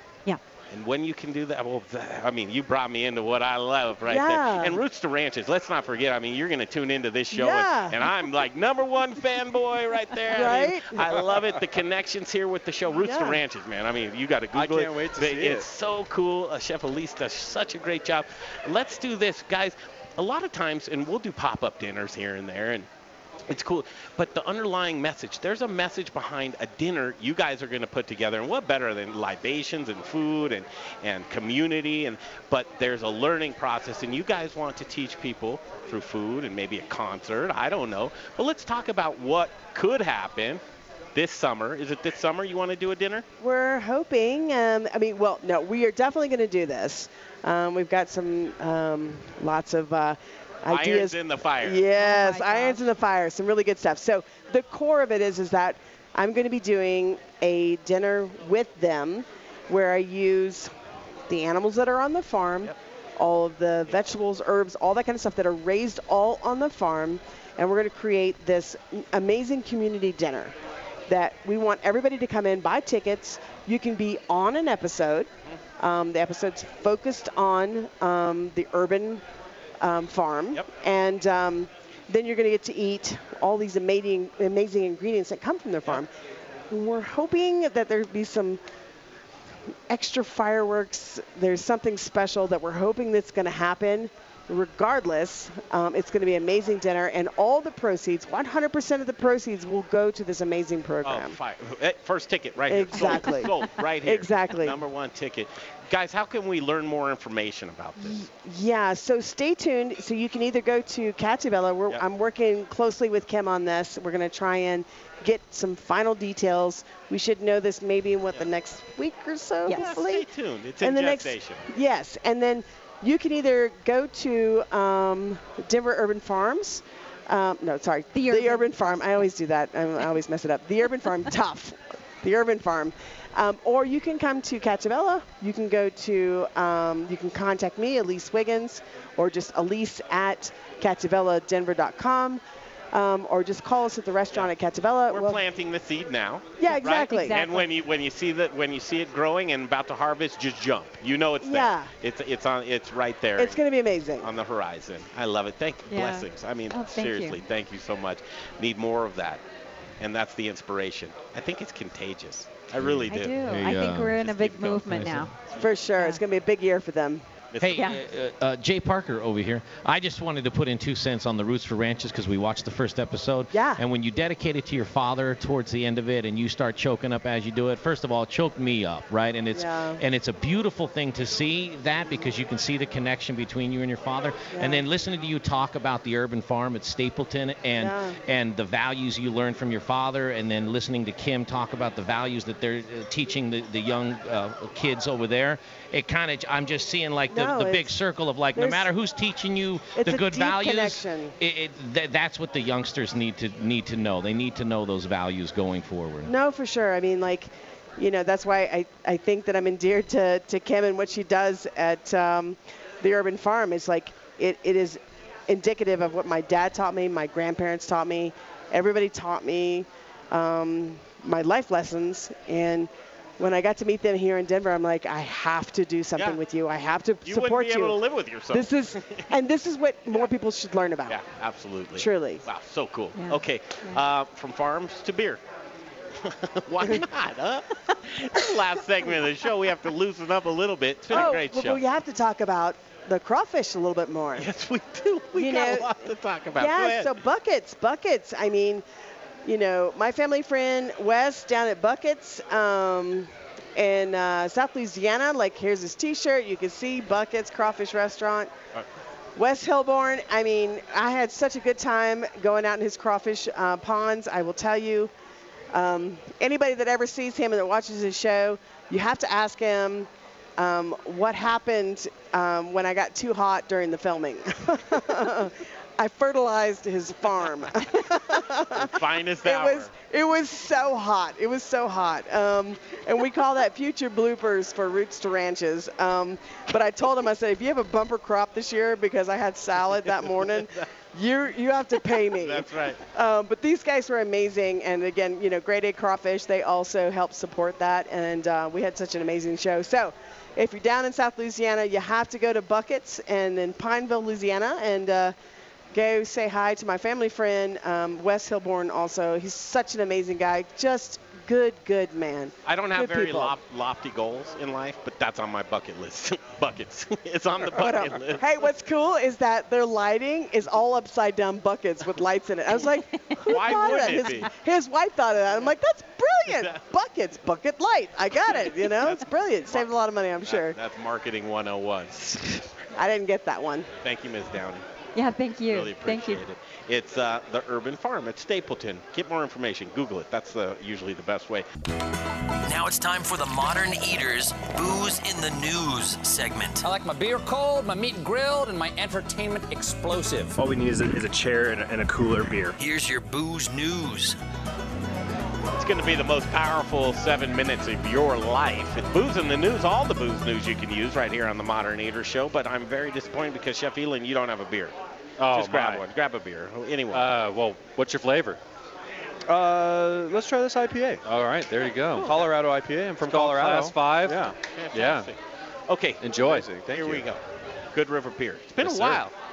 Yeah. And when you can do that, well, I mean, you brought me into what I love right Yeah. there. And Roots to Ranches, let's not forget, I mean, you're going to tune into this show, Yeah. and, and I'm like number one fanboy right there. I, mean, Right? I love it. The connections here with the show. Roots to Ranches, man. I mean, you got to Google it. I can't wait to They- see it's it. so cool. Uh, Chef Elise does such a great job. Let's do this, guys. A lot of times, and we'll do pop-up dinners here and there, and it's cool. But the underlying message, there's a message behind a dinner you guys are going to put together. And what better than libations and food and, and community? And But there's a learning process, and you guys want to teach people through food and maybe a concert. I don't know. But let's talk about what could happen this summer. Is it this summer you want to do a dinner? We're hoping. Um, I mean, well, no, we are definitely going to do this. Um, we've got some um, lots of uh, ideas. Irons in the fire. Yes, irons in the fire. Some really good stuff. So the core of it is is that I'm going to be doing a dinner with them, where I use the animals that are on the farm, all of the vegetables, herbs, all that kind of stuff that are raised all on the farm, and we're going to create this amazing community dinner that we want everybody to come in, buy tickets. You can be on an episode. Um, the episode's focused on um, the urban um, farm, and um, then you're going to get to eat all these amazing, amazing ingredients that come from their farm. And we're hoping that there'd be some extra fireworks. There's something special that we're hoping that's going to happen. Regardless, um, it's going to be an amazing dinner, and all the proceeds, 100% of the proceeds, will go to this amazing Oh, program. Eh, First ticket right here. Exactly. Sold right here. Exactly. Number one ticket. Guys, how can we learn more information about this? Yeah, so stay tuned. So you can either go to Cattivella. We're, I'm working closely with Kim on this. We're going to try and get some final details. We should know this maybe in what the next week or so. Yeah, hopefully. stay tuned. It's And in the next- gestation. Yes, and then you can either go to um, Denver Urban Farms. Um, no, sorry, the Urban. Farm. I always do that. I, I always mess it up. The Urban Farm, tough. The Urban Farm. Um, or you can come to Cattivella. You can go to, um, you can contact me, Elise Wiggins, or just Elise at cattivelladenver.com. Um, or just call us at the restaurant at Cattivella. We're We'll- planting the seed now. Yeah, right? exactly. And when you when you see that when you see it growing and about to harvest, just jump. You know it's Yeah. there. It's it's on it's right there. It's going to be amazing. on the horizon. I love it. Thank Yeah. blessings. I mean, Oh, thank you. seriously, thank you so much. Need more of that. And that's the inspiration. I think it's contagious. I really do. I do. do. I think we're in a big movement now. For sure. It's going to be a big year for them. Hey, uh, uh, Jay Parker over here. I just wanted to put in two cents on the Roots for Ranches because we watched the first episode. Yeah. And when you dedicate it to your father towards the end of it, and you start choking up as you do it, first of all, it choked me up, right? And it's Yeah. and it's a beautiful thing to see that because you can see the connection between you and your father. Yeah. And then listening to you talk about the urban farm at Stapleton and Yeah. and the values you learned from your father, and then listening to Kim talk about the values that they're uh, teaching the, the young uh, kids over there. It kind of, I'm just seeing like the, No, the big circle of like, no matter who's teaching you the good values. It, it, th- that's what the youngsters need to need to know. They need to know those values going forward. No, for sure. I mean, like, you know, that's why I, I think that I'm endeared to, to Kim and what she does at um, the urban farm is like, it, it is indicative of what my dad taught me, my grandparents taught me, everybody taught me um, my life lessons. And when I got to meet them here in Denver, I'm like, I have to do something Yeah. with you. I have to You support wouldn't be you. able to live with yourself. This is, and this is what more people should learn about. Yeah, absolutely. Truly. Wow, so cool. Yeah. Okay, uh, from farms to beer. Why not, huh? This last segment of the show, we have to loosen up a little bit. It's been oh, a great well, show. we have to talk about the crawfish a little bit more. Yes, we do. We you got know, a lot to talk about. Yeah, so buckets, buckets. I mean, you know, my family friend Wes down at Buckets um, in uh, South Louisiana. Like, here's his T-shirt. You can see Buckets Crawfish Restaurant. Wes Hilborn. I mean, I had such a good time going out in his crawfish uh, ponds. I will tell you. Um, anybody that ever sees him and that watches his show, you have to ask him um, what happened um, when I got too hot during the filming. I fertilized his farm. Finest it hour. was it was so hot. It was so hot. Um, and we call that future bloopers for Roots to Ranches. Um, but I told him I said if you have a bumper crop this year because I had salad that morning, you you have to pay me. That's right. Um, but these guys were amazing, and again, you know, Grade A Crawfish, they also helped support that, and uh, we had such an amazing show. So, if you're down in South Louisiana, you have to go to Buckets and in Pineville, Louisiana, and uh, go say hi to my family friend um, Wes Hilborn. Also, he's such an amazing guy. Just good, good man. I don't have Good very lof- lofty goals in life, but that's on my bucket list. buckets. it's on the bucket list. Hey, what's cool is that their lighting is all upside down buckets with lights in it. I was like, who Why thought of that? it His, be? his wife thought of that. I'm like, that's brilliant. buckets, bucket light. I got it. You know, it's brilliant. Saved a lot of money, I'm sure. That's marketing 101. I didn't get that one. Thank you, Ms. Downey. Yeah, thank you. Really thank you. appreciate it. It's uh, the Urban Farm at Stapleton. Get more information. Google it. That's the, usually the best way. Now it's time for the Modern Eaters Booze in the News segment. I like my beer cold, my meat grilled, and my entertainment explosive. All we need is a, is a chair and a, and a cooler beer. Here's your booze news. It's going to be the most powerful seven minutes of your life. It's booze in the news, all the booze news you can use right here on the Modern Eater Show. But I'm very disappointed because Chef Elin, you don't have a beer. Oh, Just grab my. one. Grab a beer. Anyone. Uh, well, what's your flavor? Uh, let's try this IPA. All right, there you go. Colorado IPA. I'm from Colorado. Class five. Yeah. Yeah. Okay. Enjoy. Thank here you. we go. Good River Beer. It's been Yes, a sir.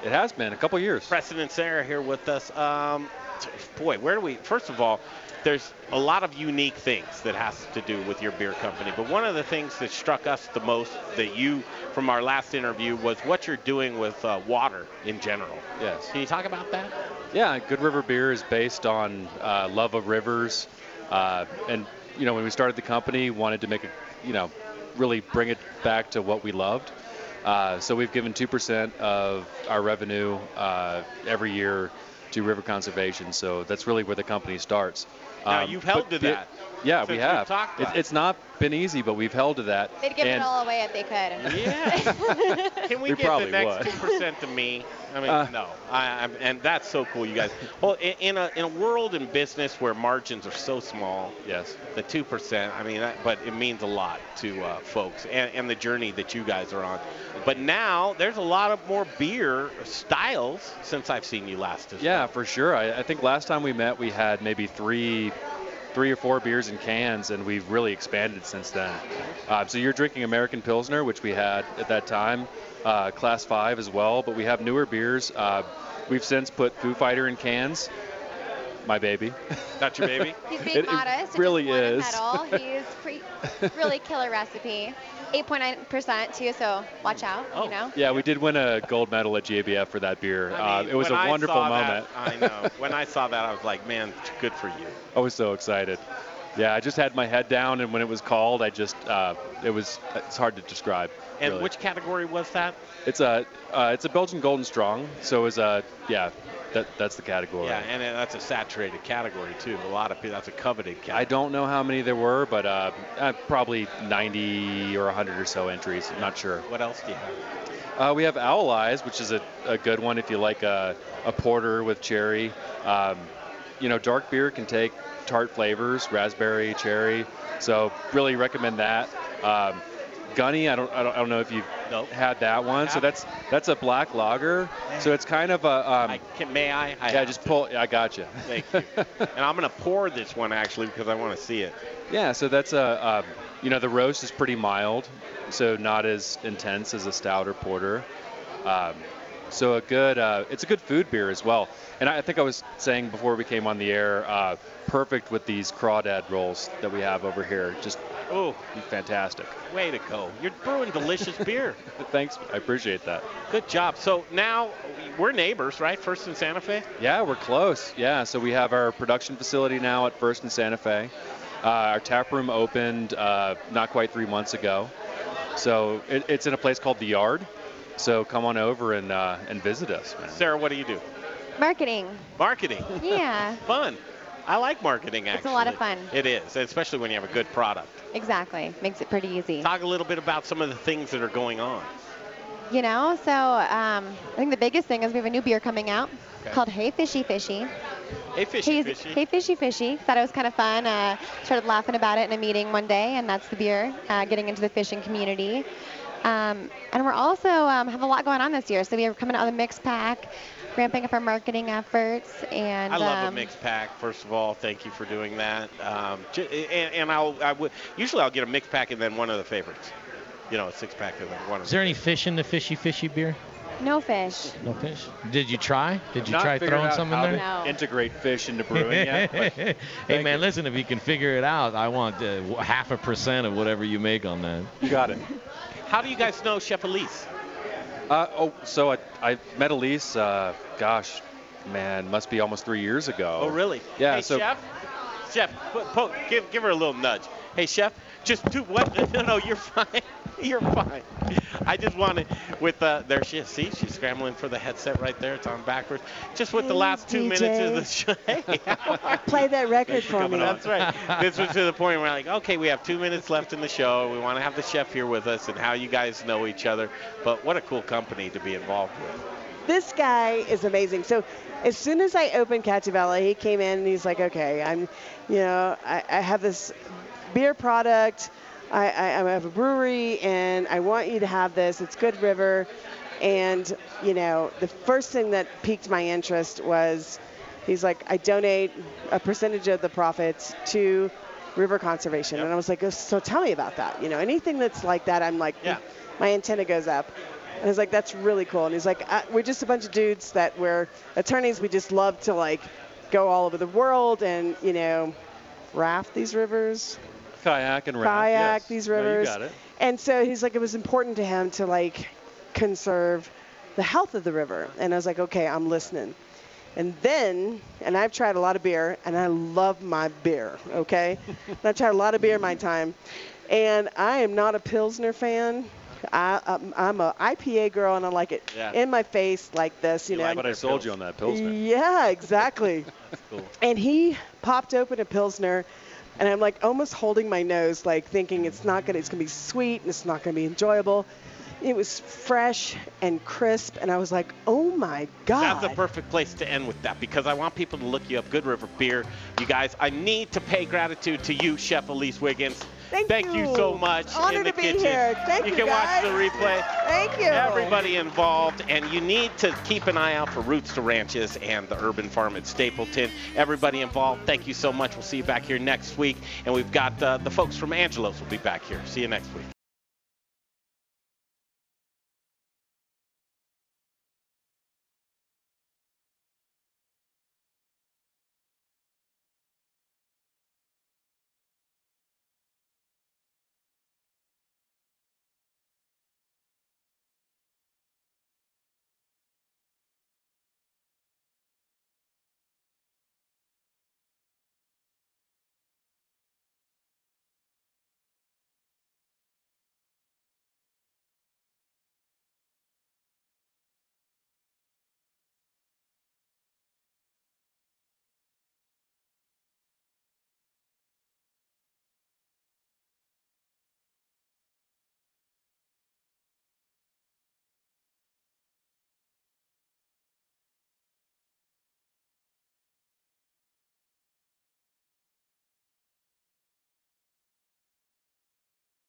It has been a couple years. President Sarah here with us. Um, boy, where do we? First of all, there's a lot of unique things that has to do with your beer company. But one of the things that struck us the most that you, from our last interview, was what you're doing with uh, water in general. Yes. Can you talk about that? Yeah, Good River Beer is based on uh, love of rivers, uh, and you know when we started the company, wanted to make a, you know, really bring it back to what we loved. Uh, so we've given two percent of our revenue uh, every year to river conservation. So that's really where the company starts. Now, Um, you've held but to the- that Yeah, we we've It, it's not been easy, but we've held to that. They'd give and it all away if they could. Yeah. Can we We get probably the next two percent to me? I mean, Uh, no. I, I'm, and that's so cool, you guys. Well, in, in a in a world in business where margins are so small, yes, the two percent. I mean, that, but it means a lot to uh, folks and, and the journey that you guys are on. But now there's a lot of more beer styles since I've seen you last. As Yeah, for sure. I, I think last time we met, we had maybe three, three or four beers in cans, and we've really expanded since then. Uh, so you're drinking American Pilsner, which we had at that time, uh, Class Five as well. But we have newer beers. Uh, we've since put Foo Fighter in cans. My baby. Not your baby. He's being It- it modest. It really just won is. medal. He's pre- really killer recipe. 8.9% too, so watch out. Oh. You know. Yeah, we did win a gold medal at GABF for that beer. I uh, it was a when I wonderful that- moment. I know. When I saw that, I was like, man, good for you. I was so excited. Yeah, I just had my head down, and when it was called, I just uh, it was it's hard to describe. And really. which category was that? It's a uh, it's a Belgian Golden Strong, so it's a yeah that that's the category. Yeah, and that's a saturated category too. A lot of people. That's a coveted category. I don't know how many there were, but uh, uh, probably 90 or 100 or so entries. I'm not sure. What else do you have? Uh, we have Owl Eyes, which is a, a good one if you like a, a porter with cherry. Um, you know, dark beer can take tart flavors, raspberry, cherry. So really recommend that. Um, Gunny, I don't, I don't, I don't know if you've had that one. So that's that's a black lager. So it's kind of a. Um, Can, may I? I yeah, just to. pull. I got you. Thank you. and I'm gonna pour this one actually because I want to see it. Yeah, so that's a, um, you know, the roast is pretty mild, so not as intense as a stout or porter. Um, so a good, uh, it's a good food beer as well. And I think I was saying before we came on the air, uh, perfect with these crawdad rolls that we have over here. Just oh, fantastic. Way to go! You're brewing delicious beer. Thanks, I appreciate that. Good job. So now we're neighbors, right? First in Santa Fe. Yeah, we're close. Yeah, so we have our production facility now at First and Santa Fe. Uh, our tap room opened uh, not quite three months ago. So it, it's in a place called the Yard. So come on over and uh, and visit us, man. Sarah, what do you do? Marketing. Marketing. Yeah. Fun. I like marketing actually. It's a lot of fun. It is, especially when you have a good product. Exactly. Makes it pretty easy. Talk a little bit about some of the things that are going on. You know, so um, I think the biggest thing is we have a new beer coming out Okay. called Hey Fishy Fishy. Hey, fishy, Hey, fishy. hey Fishy Fishy. Thought it was kind of fun. Uh, started laughing about it in a meeting one day, and that's the beer, uh, getting into the fishing community. Um, and we're also um, have a lot going on this year. So we are coming out with a mix pack. Ramping up our marketing efforts. And I love um, a mixed pack. First of all, thank you for doing that. Um, and, and I'll I would usually I'll get a mixed pack and then one of the favorites. You know, a six pack and then one of Is there any fish in the fishy fishy beer? no fish. No fish. Did you try? Did you Not try figured throwing out some in how there? to No. integrate fish into brewing yet. hey man, listen, if you can figure it out, I want uh, half a percent of whatever you make on that. you got it. How do you guys know Chef Elise? Uh, oh, so I, I met Elise, uh, gosh, man, must be almost three years ago. Oh, really? Yeah, Hey, so Chef. Chef, po- po- give give her a little nudge. Hey, Chef, just do what? No, no, you're fine. You're fine. I just wanted with uh, there she is. See, she's scrambling for the headset right there. It's on backwards. Just with the last two minutes of the DJ. show. Play that record for me. That's right. This was to the point where like, okay, we have two minutes left in the show. We want to have the chef here with us and how you guys know each other. But what a cool company to be involved with. this guy is amazing. So as soon as I opened Cattivella, he came in and he's like, okay, I'm, you know, I, I have this beer product. I, I, I have a brewery and I want you to have this. It's Good River. And, you know, the first thing that piqued my interest was he's like, I donate a percentage of the profits to river conservation. And I was like, "Oh, so tell me about that. You know, anything that's like that, I'm like, Yeah. my antenna goes up. And I was like, that's really cool. And he's like, uh, we're just a bunch of dudes that we're attorneys. We just love to like go all over the world and, you know, raft these rivers, kayak and raft. kayak yes. these No, you rivers. got it. And so he's like, it was important to him to like conserve the health of the river. And I was like, okay, I'm listening. And then, and I've tried a lot of beer, and I love my beer, okay? and I've tried a lot of beer in my time. And I am not a Pilsner fan. I, I'm, I'm a IPA girl, and I like it Yeah. in my face like this, you, You know. like what I sold you on that Pilsner. Yeah, exactly. Cool. And he popped open a Pilsner, and I'm like almost holding my nose, like thinking it's not gonna, it's gonna be sweet and it's not gonna be enjoyable. It was fresh and crisp, and I was like, oh my God. That's the perfect place to end with that because I want people to look you up. Good River Beer. You guys, I need to pay gratitude to you, Chef Elise Wiggins. Thank, you. so much Honor in the to be kitchen. here. Thank you you, can guys. watch the replay. Thank you. Everybody involved, and you need to keep an eye out for Roots to Ranches and the Urban Farm at Stapleton. Everybody involved, thank you so much. We'll see you back here next week, and we've got uh, the folks from Angelo's will be back here. See you next week.